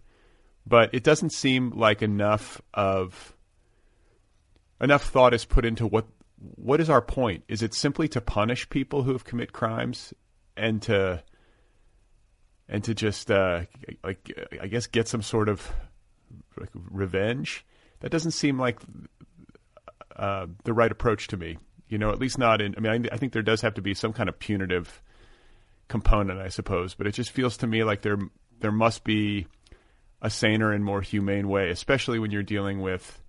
but it doesn't seem like enough of enough thought is put into what what is our point? Is it simply to punish people who have commit crimes and to and to just uh, like I guess get some sort of like revenge? That doesn't seem like uh, the right approach to me. You know, at least not in. I mean, I, I think there does have to be some kind of punitive component, I suppose. But it just feels to me like there there must be a saner and more humane way, especially when you're dealing with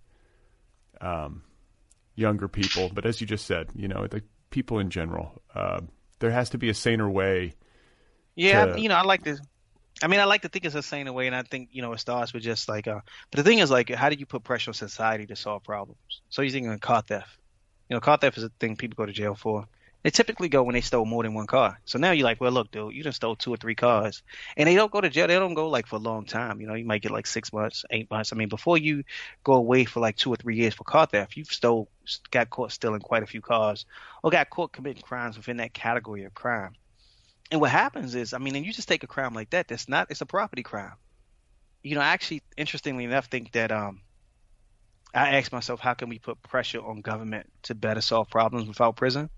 um, younger people. But as you just said, you know, the people in general, uh, there has to be a saner way. Yeah, to... you know, I like to. I mean, I like to think it's a saner way, and I think you know it starts with just like. Uh, but the thing is, like, how do you put pressure on society to solve problems? So you're thinking of car theft. You know, car theft is a thing people go to jail for. They typically go when they stole more than one car. So now you're like, well, look, dude, you just stole two or three cars, and they don't go to jail. They don't go like for a long time. You know, you might get like six months, eight months. I mean, before you go away for like two or three years for car theft, you've stole, got caught stealing quite a few cars, or got caught committing crimes within that category of crime. And what happens is, I mean, and you just take a crime like that. That's not. It's a property crime. You know, I actually, interestingly enough, think that um, I ask myself, how can we put pressure on government to better solve problems without prison?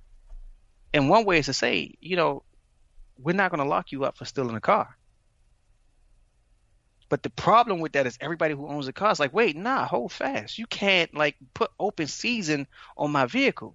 And one way is to say, you know, we're not going to lock you up for stealing a car. But the problem with that is everybody who owns a car is like, wait, nah, hold fast. You can't like put open season on my vehicle.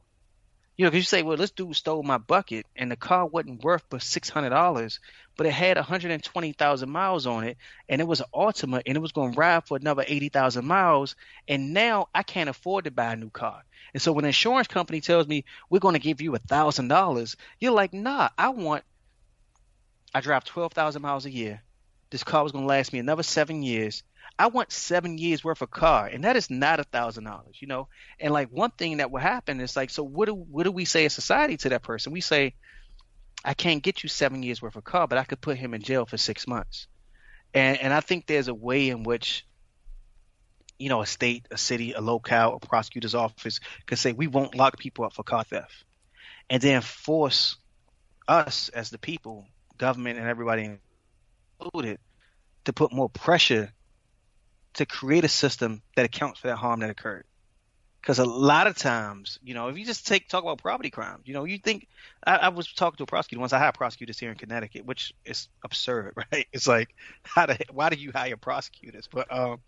You know, because you say, well, this dude stole my bucket and the car wasn't worth but six hundred dollars, but it had one hundred and twenty thousand miles on it, and it was an Altima, and it was going to ride for another eighty thousand miles, and now I can't afford to buy a new car. And so when an insurance company tells me we're going to give you thousand dollars, you're like, nah, I want. I drive twelve thousand miles a year. This car was going to last me another seven years. I want seven years worth of car, and that is not a thousand dollars, you know. And like one thing that will happen is like, so what do what do we say as society to that person? We say, I can't get you seven years worth of car, but I could put him in jail for six months. And and I think there's a way in which, you know, a state, a city, a locale, a prosecutor's office could say we won't lock people up for car theft, and then force us as the people, government, and everybody included, to put more pressure to create a system that accounts for that harm that occurred. Because a lot of times, you know, if you just take talk about property crimes, you know, you think I, I was talking to a prosecutor once. I hired prosecutors here in Connecticut, which is absurd, right? It's like, how do why do you hire prosecutors? But um,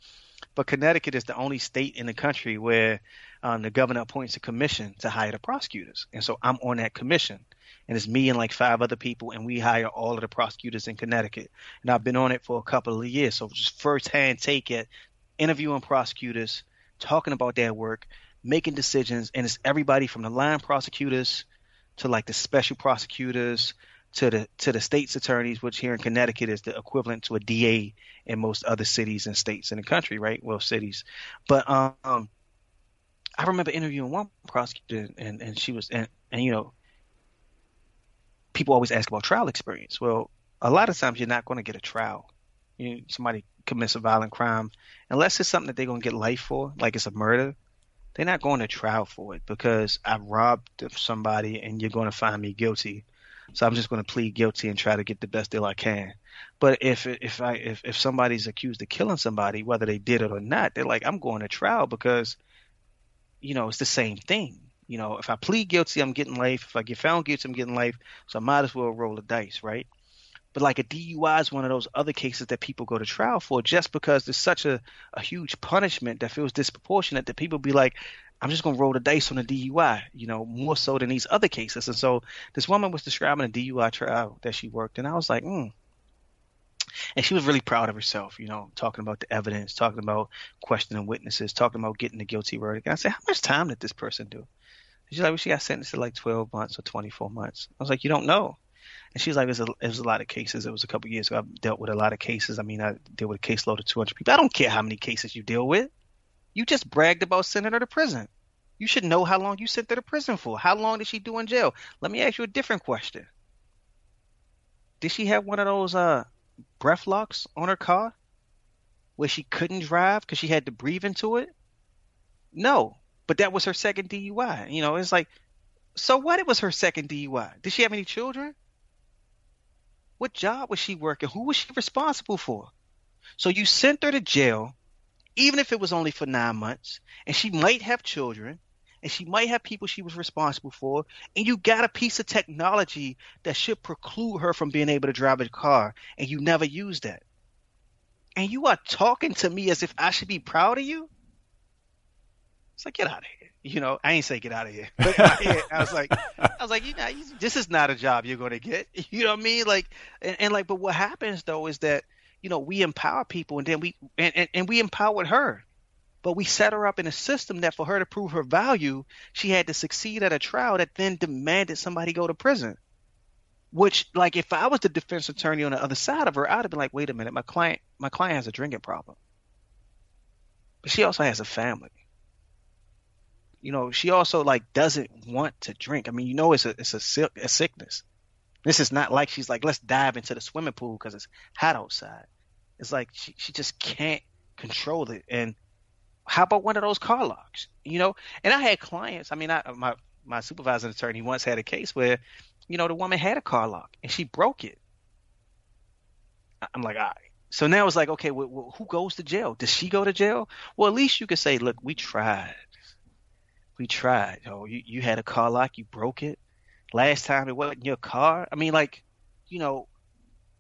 but Connecticut is the only state in the country where um, the governor appoints a commission to hire the prosecutors, and so I'm on that commission and it's me and like five other people, and we hire all of the prosecutors in Connecticut. And I've been on it for a couple of years, so just firsthand take it, interviewing prosecutors, talking about their work, making decisions, and it's everybody from the line prosecutors to like the special prosecutors to the to the state's attorneys, which here in Connecticut is the equivalent to a DA in most other cities and states in the country, right? Well, cities. But um, I remember interviewing one prosecutor, and and she was and and you know, people always ask about trial experience. Well, a lot of times you're not going to get a trial. You somebody commits a violent crime, unless it's something that they're going to get life for, like it's a murder. They're not going to trial for it because I robbed somebody and you're going to find me guilty so I'm just going to plead guilty and try to get the best deal I can. But if if I if if somebody's accused of killing somebody, whether they did it or not, they're like, I'm going to trial because, you know, it's the same thing. You know, if I plead guilty, I'm getting life. If I get found guilty, I'm getting life. So I might as well roll the dice, right? But like a DUI is one of those other cases that people go to trial for just because there's such a, a huge punishment that feels disproportionate that people be like, I'm just going to roll the dice on a DUI, you know, more so than these other cases. And so this woman was describing a DUI trial that she worked, and I was like, hmm. And she was really proud of herself, you know, talking about the evidence, talking about questioning witnesses, talking about getting the guilty verdict. And I said, how much time did this person do? She's like, well, she got sentenced to like 12 months or 24 months. I was like, you don't know. And she's like, there's a, there's a lot of cases. It was a couple years ago. I've dealt with a lot of cases. I mean, I deal with a caseload of 200 people. I don't care how many cases you deal with. You just bragged about sending her to prison. You should know how long you sent her to prison for. How long did she do in jail? Let me ask you a different question. Did she have one of those uh, breath locks on her car where she couldn't drive because she had to breathe into it? No, but that was her second DUI. You know, it's like, so what? It was her second DUI. Did she have any children? What job was she working? Who was she responsible for? So you sent her to jail even if it was only for nine months, and she might have children, and she might have people she was responsible for, and you got a piece of technology that should preclude her from being able to drive a car, and you never used that. And you are talking to me as if I should be proud of you? It's like, get out of here. You know, I ain't say get out of here. But I was like, I was like, you know, this is not a job you're going to get. You know what I mean? Like, and, and like, but what happens though is that you know, we empower people and then we and, and, and we empowered her. But we set her up in a system that for her to prove her value, she had to succeed at a trial that then demanded somebody go to prison. Which, like, if I was the defense attorney on the other side of her, I'd have been like, wait a minute, my client, my client has a drinking problem, but she also has a family. You know, she also like doesn't want to drink. I mean, you know, it's a it's a, a sickness. This is not like she's like, let's dive into the swimming pool because it's hot outside. It's like she, she just can't control it. And how about one of those car locks? You know, and I had clients. I mean, I, my my supervising attorney once had a case where, you know, the woman had a car lock and she broke it. I'm like, all right. So now it's like, okay, well, who goes to jail? Does she go to jail? Well, at least you could say, look, we tried. We tried. Oh, you, you had a car lock, you broke it. Last time it wasn't your car. I mean, like, you know,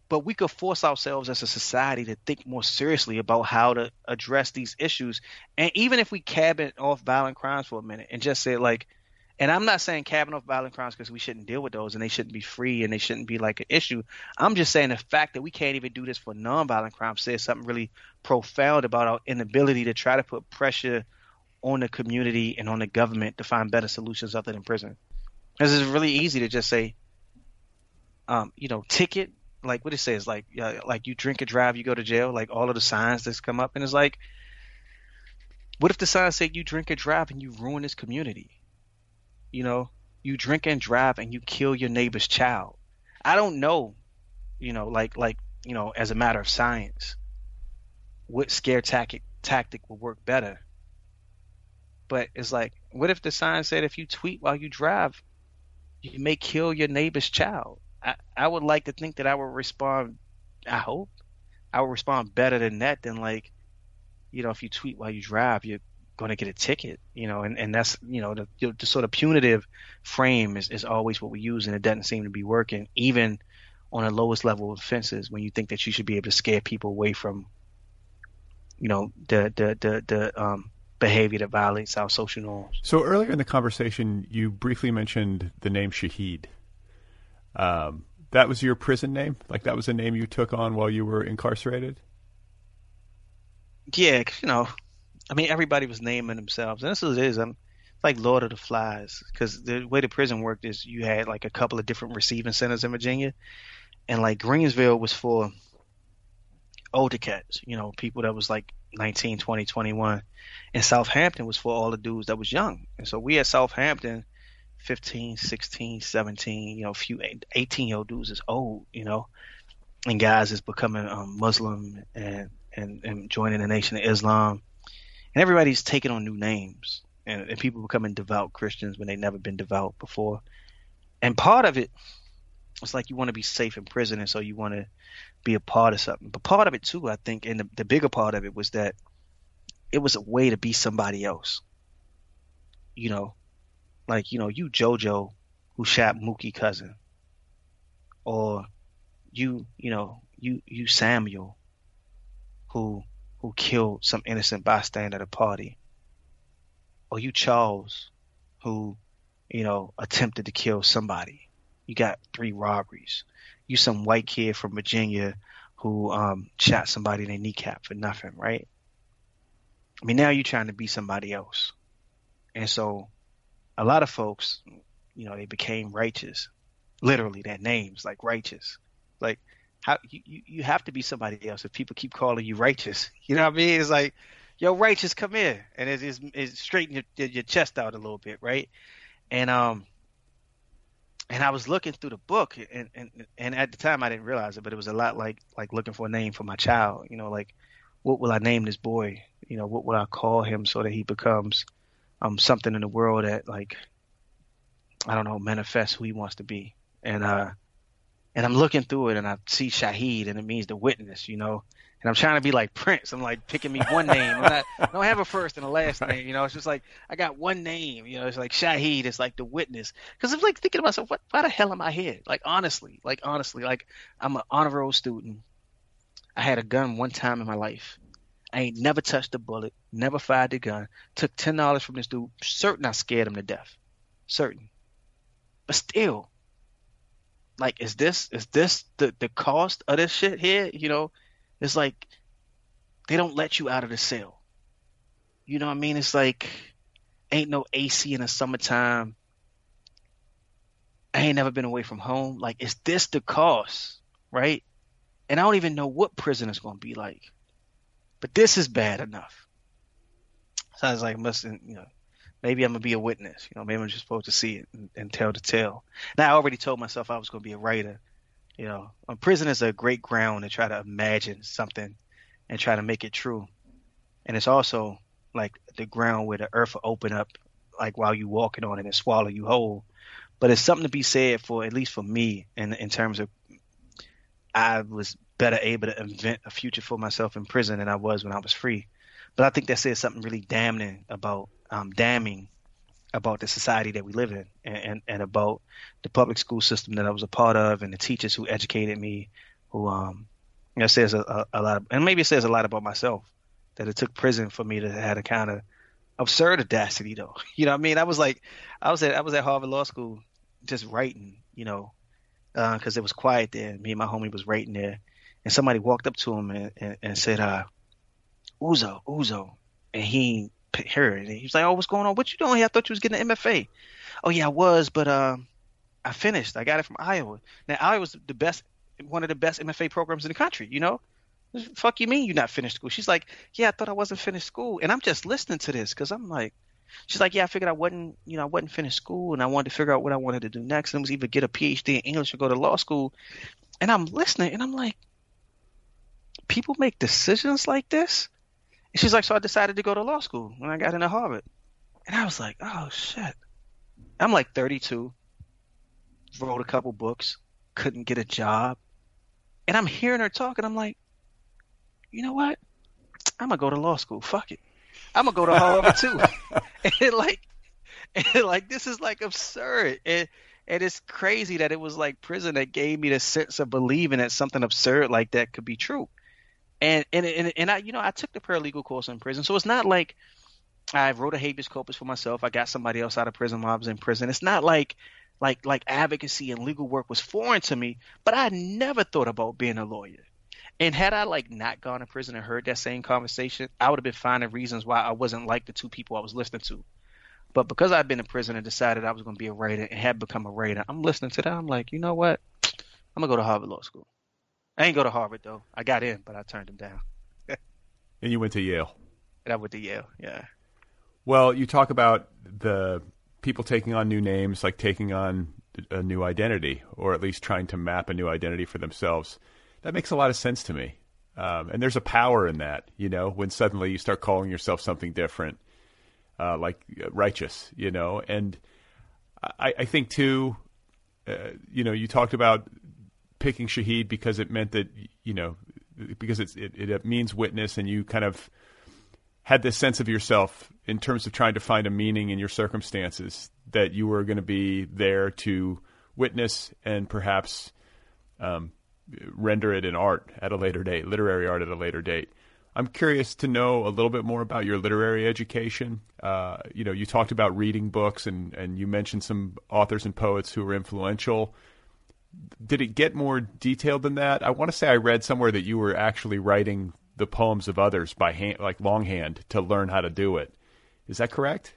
but we could force ourselves as a society to think more seriously about how to address these issues. And even if we cabin off violent crimes for a minute and just say like, and I'm not saying cabin off violent crimes because we shouldn't deal with those and they shouldn't be free and they shouldn't be like an issue. I'm just saying the fact that we can't even do this for nonviolent crimes says something really profound about our inability to try to put pressure on the community and on the government to find better solutions other than prison. Because it's really easy to just say, um, you know, ticket like what it says, like uh, like you drink and drive, you go to jail, like all of the signs that's come up, and it's like, what if the signs say you drink and drive and you ruin this community? You know, you drink and drive and you kill your neighbor's child. I don't know, you know, like like you know, as a matter of science, what scare tactic tactic will work better. But it's like, what if the sign said if you tweet while you drive, you may kill your neighbor's child? I, I would like to think that I would respond. I hope I would respond better than that. Than like, you know, if you tweet while you drive, you're going to get a ticket. You know, and, and that's you know the, the sort of punitive frame is, is always what we use, and it doesn't seem to be working even on the lowest level of offenses when you think that you should be able to scare people away from, you know, the the the the um, behavior that violates our social norms. So earlier in the conversation, you briefly mentioned the name Shahid. Um, that was your prison name? Like that was a name you took on while you were incarcerated? Yeah, you know, I mean, everybody was naming themselves, and this is it is. I'm like Lord of the Flies, because the way the prison worked is you had like a couple of different receiving centers in Virginia, and like Greensville was for older cats, you know, people that was like 19, 20, 21, and Southampton was for all the dudes that was young, and so we at Southampton 15, 16, 17, you know, few 18 year old dudes is old, you know, and guys is becoming um, Muslim and, and, and joining the Nation of Islam. And everybody's taking on new names and, and people becoming devout Christians when they've never been devout before. And part of it, it's like you want to be safe in prison and so you want to be a part of something. But part of it too, I think, and the, the bigger part of it was that it was a way to be somebody else. You know, like you know you JoJo who shot Mookie cousin, or you you know you you Samuel who who killed some innocent bystander at a party, or you Charles who you know attempted to kill somebody. You got three robberies. You some white kid from Virginia who um, shot somebody in their kneecap for nothing, right? I mean, now you're trying to be somebody else. And so a lot of folks, you know, they became righteous. Literally, their names like righteous. Like how you, you have to be somebody else if people keep calling you righteous. You know what I mean? It's like, yo, righteous, come here, and it's, it's straighten your, your chest out a little bit, right? And um, and I was looking through the book, and, and and at the time I didn't realize it, but it was a lot like like looking for a name for my child. You know, like what will I name this boy? You know, what will I call him so that he becomes um something in the world that like I don't know manifests who he wants to be. And uh and I'm looking through it and I see Shahid and it means the witness, you know. And I'm trying to be like Prince. I'm like picking me one name. I'm not, I don't have a first and a last name, you know. It's just like I got one name, you know. It's like Shahid. It's like the witness. Because I'm like thinking to myself, what? Why the hell am I here? Like honestly, like honestly, like I'm an honor roll student. I had a gun one time in my life. I ain't never touched a bullet, never fired a gun. Took ten dollars from this dude. Certain I scared him to death. Certain. But still, like, is this is this the the cost of this shit here? You know, it's like they don't let you out of the cell. You know what I mean? It's like ain't no AC in the summertime. I ain't never been away from home. Like, is this the cost, right? And I don't even know what prison is going to be like. But this is bad enough. So I was like, must you know, maybe I'm gonna be a witness. You know, maybe I'm just supposed to see it and, and tell the tale. Now I already told myself I was gonna be a writer. You know, a prison is a great ground to try to imagine something and try to make it true. And it's also like the ground where the earth will open up, like while you're walking on it and swallow you whole. But it's something to be said for at least for me, in in terms of I was better able to invent a future for myself in prison than I was when I was free. But I think that says something really damning about um, damning about the society that we live in and, and, and, about the public school system that I was a part of and the teachers who educated me who um you know says a, a, a lot of, and maybe it says a lot about myself that it took prison for me to have a kind of absurd audacity though. You know what I mean? I was like I was at I was at Harvard Law School just writing, you know, uh, it was quiet there. Me and my homie was writing there and somebody walked up to him and, and, and said, uh, Uzo, Uzo. And he heard it. He was like, Oh, what's going on? What you doing here? I thought you was getting an MFA. Oh yeah, I was, but um, I finished. I got it from Iowa. Now Iowa's the best, one of the best MFA programs in the country. You know, fuck you mean you're not finished school? She's like, yeah, I thought I wasn't finished school, and I'm just listening to this because I'm like, she's like, yeah, I figured I wasn't, you know, I wasn't finished school, and I wanted to figure out what I wanted to do next, and it was either get a PhD in English or go to law school, and I'm listening, and I'm like, people make decisions like this? And she's like, so I decided to go to law school when I got into Harvard. And I was like, oh shit. I'm like 32, wrote a couple books, couldn't get a job. And I'm hearing her talk and I'm like, you know what? I'm gonna go to law school. Fuck it. I'm gonna go to Harvard too. and like, and like this is like absurd. And and it's crazy that it was like prison that gave me the sense of believing that something absurd like that could be true and and and, and I you know I took the paralegal course in prison, so it's not like I wrote a habeas corpus for myself. I got somebody else out of prison while I was in prison. It's not like like like advocacy and legal work was foreign to me, but I never thought about being a lawyer. And had I like not gone to prison and heard that same conversation, I would have been finding reasons why I wasn't like the two people I was listening to. But because I'd been in prison and decided I was going to be a writer and had become a writer, I'm listening to that. I'm like, you know what? I'm gonna go to Harvard Law School. I ain't go to Harvard though. I got in, but I turned them down. and you went to Yale. And I went to Yale. Yeah. Well, you talk about the people taking on new names, like taking on a new identity, or at least trying to map a new identity for themselves. That makes a lot of sense to me. Um, and there's a power in that, you know, when suddenly you start calling yourself something different, uh, like uh, righteous, you know. And I, I think too, uh, you know, you talked about picking Shahid because it meant that you know because it, it means witness, and you kind of had this sense of yourself in terms of trying to find a meaning in your circumstances that you were going to be there to witness and perhaps um, render it in art at a later date, literary art at a later date. I'm curious to know a little bit more about your literary education. Uh, you know, you talked about reading books, and and you mentioned some authors and poets who were influential did it get more detailed than that? I want to say I read somewhere that you were actually writing the poems of others by hand, like longhand, to learn how to do it. Is that correct?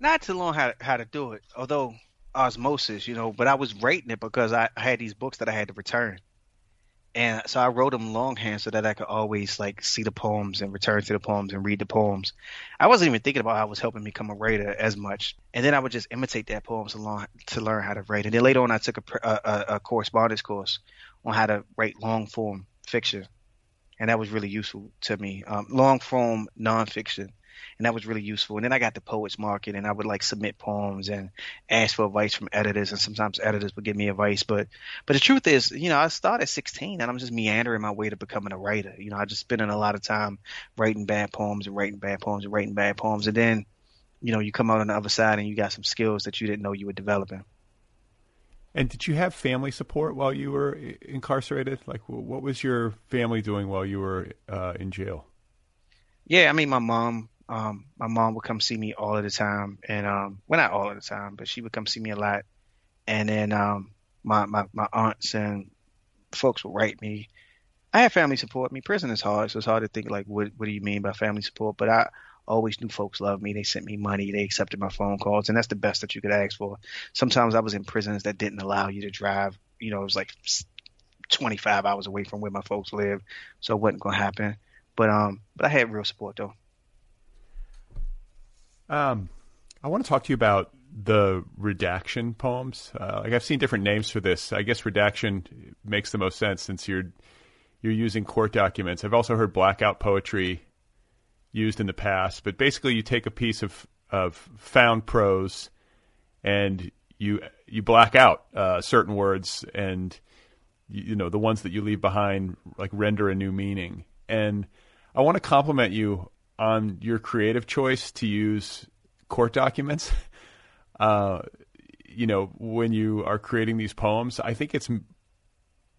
Not to learn how how to do it, although osmosis, you know. But I was writing it because I, I had these books that I had to return, and so I wrote them longhand so that I could always like see the poems and return to the poems and read the poems. I wasn't even thinking about how it was helping me become a writer as much. And then I would just imitate that poems learn to learn how to write. And then later on, I took a, a, a correspondence course on how to write long form fiction, and that was really useful to me. Um, long form nonfiction and that was really useful. And then I got the poets market, and I would like submit poems and ask for advice from editors, and sometimes editors would give me advice. But but the truth is, you know, I started at 16, and I'm just meandering my way to becoming a writer. You know, I just spending a lot of time writing bad poems and writing bad poems and writing bad poems, and then you know, you come out on the other side and you got some skills that you didn't know you were developing. And did you have family support while you were incarcerated? Like, what was your family doing while you were uh, in jail? Yeah, I mean, my mom um, my mom would come see me all of the time, and um, well, not all of the time, but she would come see me a lot. And then um, my, my my aunts and folks would write me. I had family support. I mean, prison is hard, so it's hard to think like, what what do you mean by family support? But I always knew folks loved me. They sent me money. They accepted my phone calls, and that's the best that you could ask for. Sometimes I was in prisons that didn't allow you to drive. You know, it was like 25 hours away from where my folks live, so it wasn't gonna happen. But um, but I had real support though. Um, I want to talk to you about the redaction poems. Uh, like I've seen different names for this. I guess redaction makes the most sense since you're you're using court documents. I've also heard blackout poetry used in the past, but basically you take a piece of of found prose and you you black out uh, certain words and you, you know the ones that you leave behind like render a new meaning. And I want to compliment you on your creative choice to use court documents. Uh, you know, when you are creating these poems, I think it's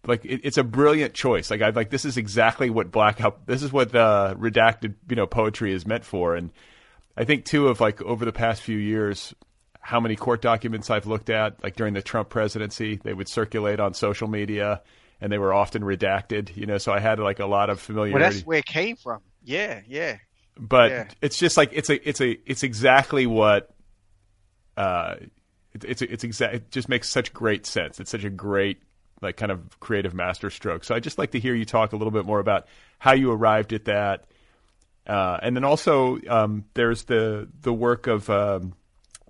like it, it's a brilliant choice. Like I like this is exactly what blackout. This is what the redacted you know poetry is meant for. And I think too of like over the past few years, how many court documents I've looked at, like during the Trump presidency, they would circulate on social media and they were often redacted. You know, so I had like a lot of familiarity. Well, that's where it came from. Yeah, yeah but yeah. it's just like it's a it's a it's exactly what uh it, it's it's exact it just makes such great sense. It's such a great like kind of creative masterstroke. So i'd just like to hear you talk a little bit more about how you arrived at that. Uh, and then also um, there's the the work of um,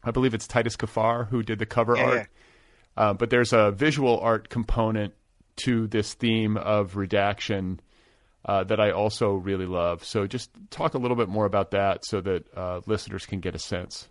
i believe it's titus kaphar who did the cover yeah. art. uh, but there's a visual art component to this theme of redaction uh, that I also really love. So just talk a little bit more about that so that uh, listeners can get a sense.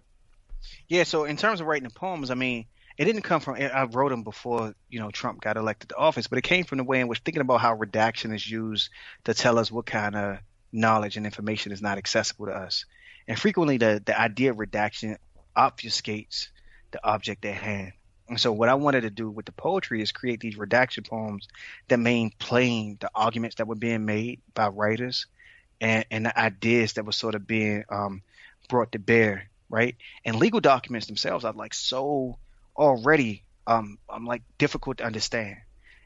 Yeah. So in terms of writing the poems, I mean, it didn't come from. I wrote them before you know Trump got elected to office, but it came from the way in which thinking about how redaction is used to tell us what kind of knowledge and information is not accessible to us, and frequently the the idea of redaction obfuscates the object at hand. And so what I wanted to do with the poetry is create these redaction poems that made plain the arguments that were being made by writers and, and the ideas that were sort of being um, brought to bear, right? And legal documents themselves are like so already um, I'm like difficult to understand.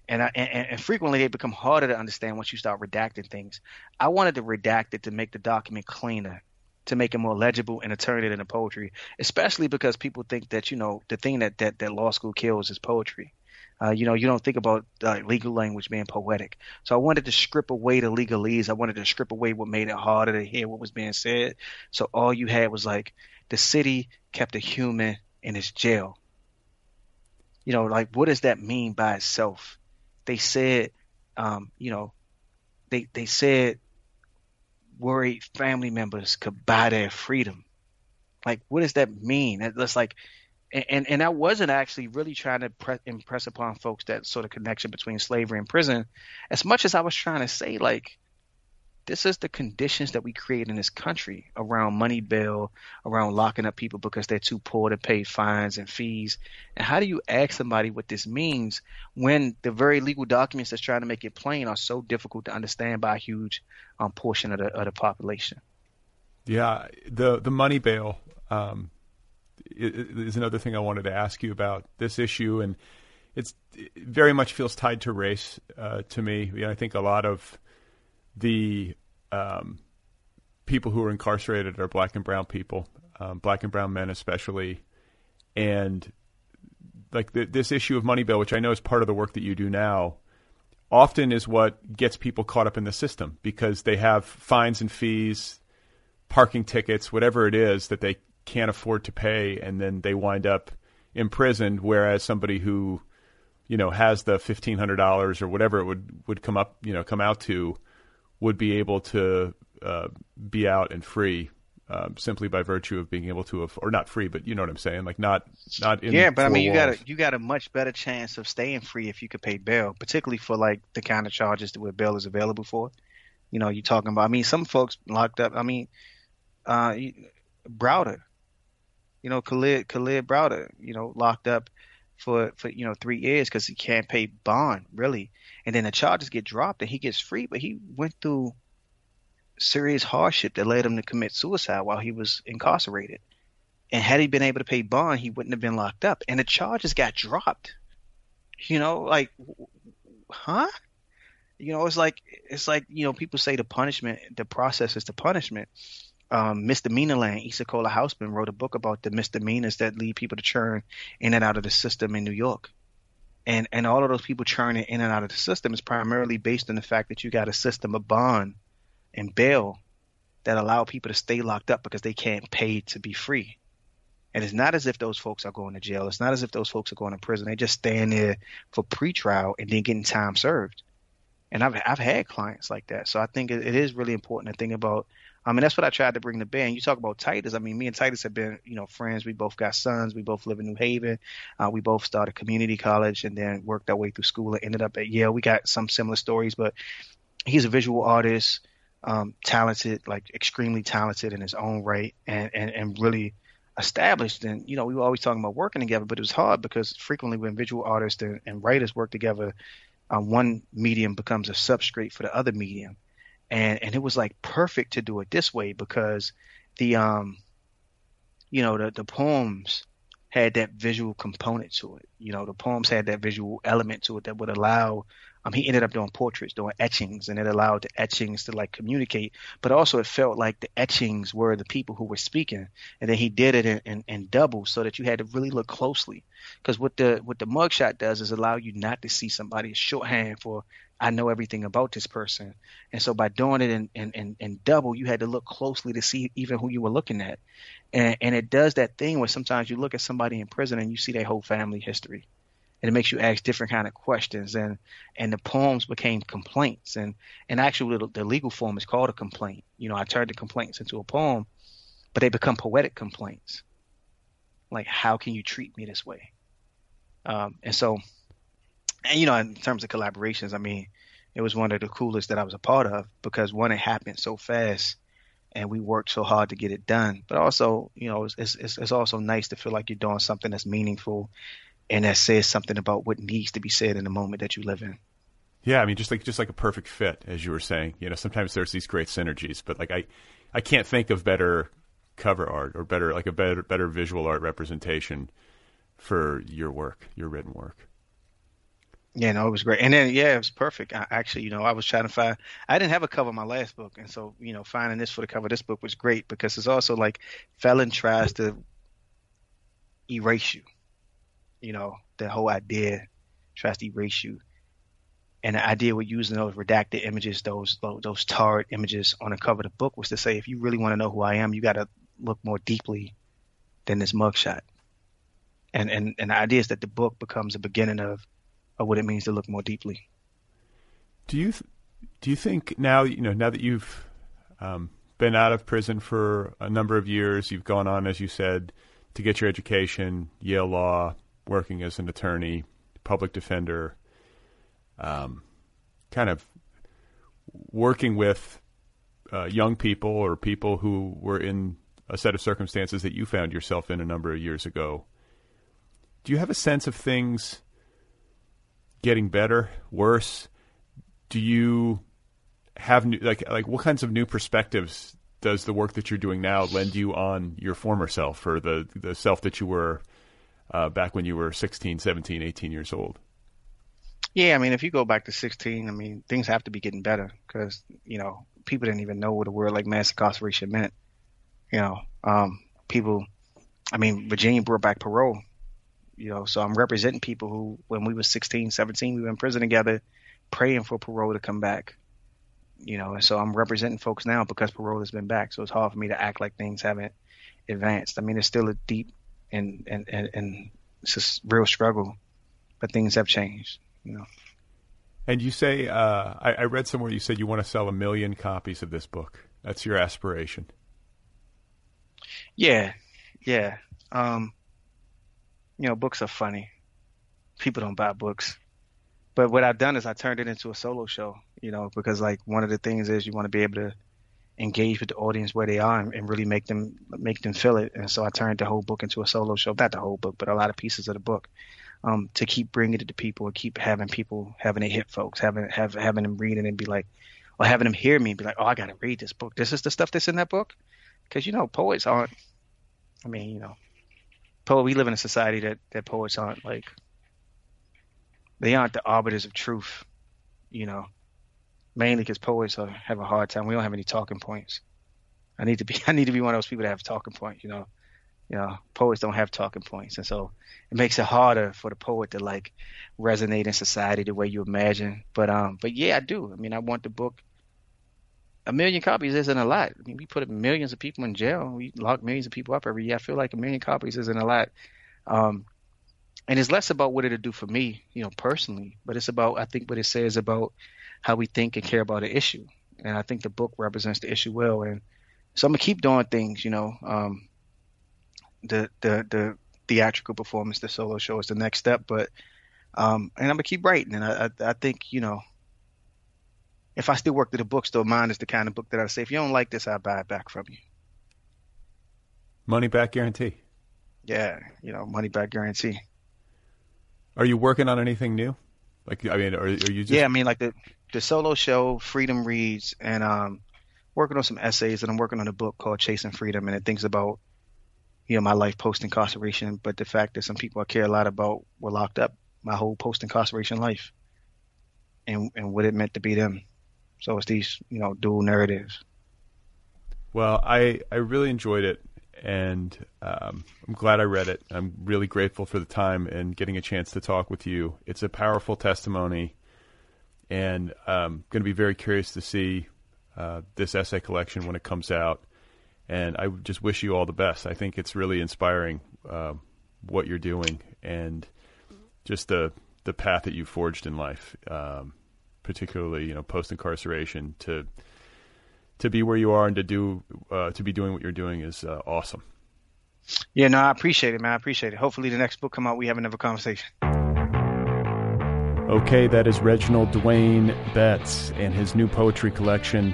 And, I, and, and frequently they become harder to understand once you start redacting things. I wanted to redact it to make the document cleaner to make it more legible and to turn it into poetry, especially because people think that you know the thing that that, that law school kills is poetry. Uh, you know, you don't think about uh, legal language being poetic. So I wanted to strip away the legalese. I wanted to strip away what made it harder to hear what was being said. So all you had was like the city kept a human in its jail. You know, like what does that mean by itself? They said, um, you know, they they said worried family members could buy their freedom. Like, what does that mean? That's like, and and I wasn't actually really trying to pre- impress upon folks that sort of connection between slavery and prison, as much as I was trying to say like, this is the conditions that we create in this country around money bail, around locking up people because they're too poor to pay fines and fees. And how do you ask somebody what this means when the very legal documents that's trying to make it plain are so difficult to understand by a huge um, portion of the, of the population? Yeah, the the money bail um, is another thing I wanted to ask you about this issue, and it's it very much feels tied to race uh, to me. You know, I think a lot of the um, people who are incarcerated are black and brown people, um, black and brown men especially, and like the, this issue of money bail, which I know is part of the work that you do now, often is what gets people caught up in the system because they have fines and fees, parking tickets, whatever it is that they can't afford to pay, and then they wind up imprisoned. Whereas somebody who, you know, has the fifteen hundred dollars or whatever it would would come up, you know, come out to, would be able to uh, be out and free um, simply by virtue of being able to, or not free, but you know what I'm saying, like not not in yeah. But I mean, you walls. got a you got a much better chance of staying free if you could pay bail, particularly for like the kind of charges that where bail is available for. You know, you're talking about. I mean, some folks locked up. I mean, uh, Browder, you know, Kalief Kalief Browder, you know, locked up for for you know three years because he can't pay bond really, and then the charges get dropped and he gets free, but he went through serious hardship that led him to commit suicide while he was incarcerated. And had he been able to pay bond, he wouldn't have been locked up. And the charges got dropped. You know, like, huh? You know, it's like it's like you know people say the punishment, the process is the punishment. Um, Misdemeanor Land, Issa Kohler-Hausmann wrote a book about the misdemeanors that lead people to churn in and out of the system in New York. And and all of those people churning in and out of the system is primarily based on the fact that you got a system of bond and bail that allow people to stay locked up because they can't pay to be free. And it's not as if those folks are going to jail. It's not as if those folks are going to prison. They just stand there for pretrial and then getting time served. And I've I've had clients like that. So I think it, it is really important to think about. I mean, that's what I tried to bring to bear. And you talk about Titus. I mean, me and Titus have been, you know, friends. We both got sons. We both live in New Haven. Uh, we both started community college and then worked our way through school and ended up at Yale. We got some similar stories, but he's a visual artist um, talented, like extremely talented in his own right, and, and, and really established. And you know, we were always talking about working together, but it was hard because frequently when visual artists and, and writers work together, um, one medium becomes a substrate for the other medium, and and it was like perfect to do it this way because the um, you know, the the poems had that visual component to it. You know, the poems had that visual element to it that would allow um, he ended up doing portraits, doing etchings, and it allowed the etchings to like communicate. But also, it felt like the etchings were the people who were speaking, and then he did it in, in, in double, so that you had to really look closely. Because what the what the mugshot does is allow you not to see somebody's shorthand for I know everything about this person, and so by doing it in, in, in, in double, you had to look closely to see even who you were looking at, and and it does that thing where sometimes you look at somebody in prison and you see their whole family history and it makes you ask different kind of questions. And and the poems became complaints. And and actually the, the legal form is called a complaint. You know i turned the complaints into a poem but they become poetic complaints. Like how can you treat me this way? Um, and so and you know in terms of collaborations i mean it was one of the coolest that i was a part of because one it happened so fast and we worked so hard to get it done. But also you know it's, it's, it's also nice to feel like you're doing something that's meaningful and that says something about what needs to be said in the moment that you live in. Yeah, I mean, just like just like a perfect fit, as you were saying. You know, sometimes there's these great synergies, but like I, I can't think of better cover art or better like a better better visual art representation for your work, your written work. Yeah, no, it was great. And then yeah, it was perfect. I, actually, you know, I was trying to find I didn't have a cover of my last book, and so, you know, finding this for the cover of this book was great because it's also like Felon tries to erase you. You know, the whole idea tries to erase you. And the idea with using those redacted images, those those tarred images on the cover of the book was to say if you really want to know who I am, you gotta look more deeply than this mugshot. And and and the idea is that the book becomes a beginning of of what it means to look more deeply. Do you th- do you think now you know now that you've um, been out of prison for a number of years, you've gone on as you said to get your education, Yale Law, working as an attorney, public defender, um, kind of working with uh, young people or people who were in a set of circumstances that you found yourself in a number of years ago. Do you have a sense of things getting better, worse? Do you have new, like like what kinds of new perspectives does the work that you're doing now lend you on your former self or the the self that you were uh, back when you were 16, 17, 18 years old? Yeah, I mean, if you go back to 16, I mean, things have to be getting better because, you know, people didn't even know what a word like mass incarceration meant. You know, um, people, I mean, Virginia brought back parole you know, so I'm representing people who, when we were 16, 17, we were in prison together, praying for parole to come back. You know, and so I'm representing folks now because parole has been back. So it's hard for me to act like things haven't advanced. I mean, it's still a deep and and and, and it's a real struggle, but things have changed. You know. And you say, uh, I, I read somewhere you said you want to sell a million copies of this book. That's your aspiration. Yeah, yeah. Um, you know, books are funny. People don't buy books. But what I've done is I turned it into a solo show, you know, because like one of the things is you want to be able to engage with the audience where they are and, and really make them make them feel it. And so I turned the whole book into a solo show, not the whole book, but a lot of pieces of the book. Um, to keep bringing it to people and keep having people having it hit folks, having have having them read it and be like, or having them hear me and be like, oh, I got to read this book. This is the stuff that's in that book, because you know poets aren't. I mean, you know, poet we live in a society that that poets aren't like they aren't the arbiters of truth you know mainly because poets are, have a hard time we don't have any talking points i need to be i need to be one of those people that have talking points you know you know poets don't have talking points and so it makes it harder for the poet to like resonate in society the way you imagine but um but yeah i do i mean i want the book a million copies isn't a lot. I mean, we put millions of people in jail. We lock millions of people up every year. I feel like a million copies isn't a lot. Um, and it's less about what it'll do for me, you know, personally, but it's about I think what it says about how we think and care about an issue. And I think the book represents the issue well. And so I'm gonna keep doing things, you know. Um, the the the theatrical performance, the solo show is the next step, but um, and I'm gonna keep writing. And I, I I think you know if I still worked at a bookstore, mine is the kind of book that I say, if you don't like this, I'll buy it back from you. Money back guarantee. Yeah, you know, money back guarantee. Are you working on anything new? Like, I mean, are, are you just? Yeah, I mean, like the the solo show, Freedom Reads, and um, working on some essays, and I'm working on a book called Chasing Freedom, and it thinks about, you know, my life post incarceration, but the fact that some people I care a lot about were locked up my whole post incarceration life, and and what it meant to be them. So it's these, you know, dual narratives. Well, I I really enjoyed it, and um, I'm glad I read it. I'm really grateful for the time and getting a chance to talk with you. It's a powerful testimony, and I'm um, going to be very curious to see uh, this essay collection when it comes out. And I just wish you all the best. I think it's really inspiring uh, what you're doing and just the the path that you forged in life. Um, particularly you know post incarceration, to to be where you are and to do uh, to be doing what you're doing is uh, awesome. Yeah, no, I appreciate it, man. I appreciate it. Hopefully, the next book come out, we have another conversation. Okay, that is Reginald Dwayne Betts, and his new poetry collection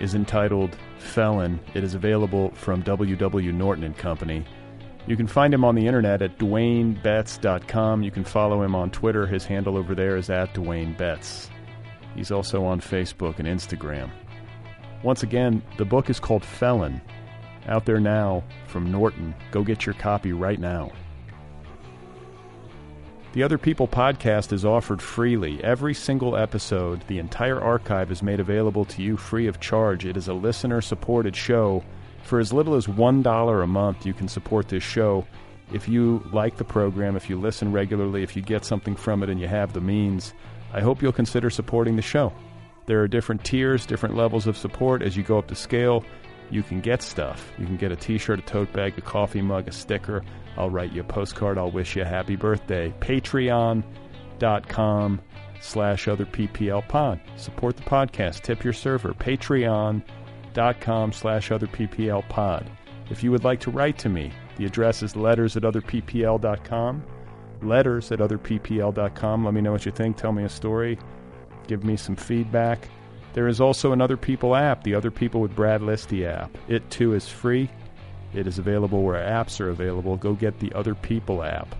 is entitled Felon. It is available from W.W. Norton and Company. You can find him on the internet at DwayneBetts.com. You can follow him on Twitter. His handle over there is at Dwayne Betts. He's also on Facebook and Instagram. Once again, the book is called Felon. Out there now from Norton. Go get your copy right now. The Other People podcast is offered freely. Every single episode, the entire archive is made available to you free of charge. It is a listener supported show. For as little as $1 a month, you can support this show. If you like the program, if you listen regularly, if you get something from it and you have the means, I hope you'll consider supporting the show. There are different tiers, different levels of support. As you go up the scale, you can get stuff. You can get a t shirt, a tote bag, a coffee mug, a sticker. I'll write you a postcard. I'll wish you a happy birthday. Patreon.com slash other PPL pod. Support the podcast. Tip your server. Patreon.com slash other PPL pod. If you would like to write to me, the address is letters at other otherppl.com. Letters at other otherppl.com. Let me know what you think. Tell me a story. Give me some feedback. There is also an Other People app, the Other People with Brad Listi app. It too is free. It is available where apps are available. Go get the Other People app.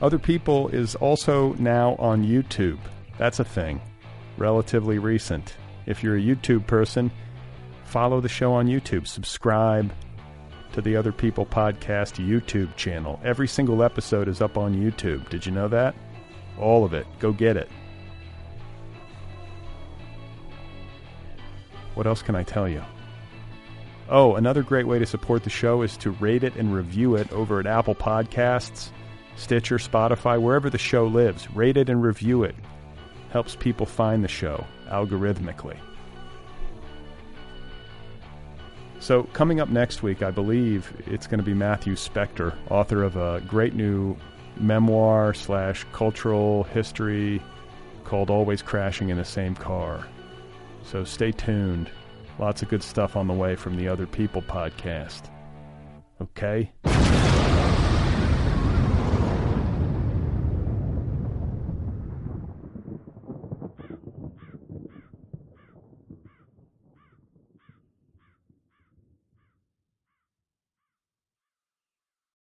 Other People is also now on YouTube. That's a thing. Relatively recent. If you're a YouTube person, follow the show on YouTube. Subscribe to the Other People Podcast YouTube channel. Every single episode is up on YouTube. Did you know that? All of it. Go get it. What else can I tell you? Oh, another great way to support the show is to rate it and review it over at Apple Podcasts, Stitcher, Spotify, wherever the show lives. Rate it and review it. Helps people find the show algorithmically. So, coming up next week, I believe it's going to be Matthew Specktor, author of a great new memoir slash cultural history called Always Crashing in the Same Car. So stay tuned. Lots of good stuff on the way from the Other People podcast. Okay?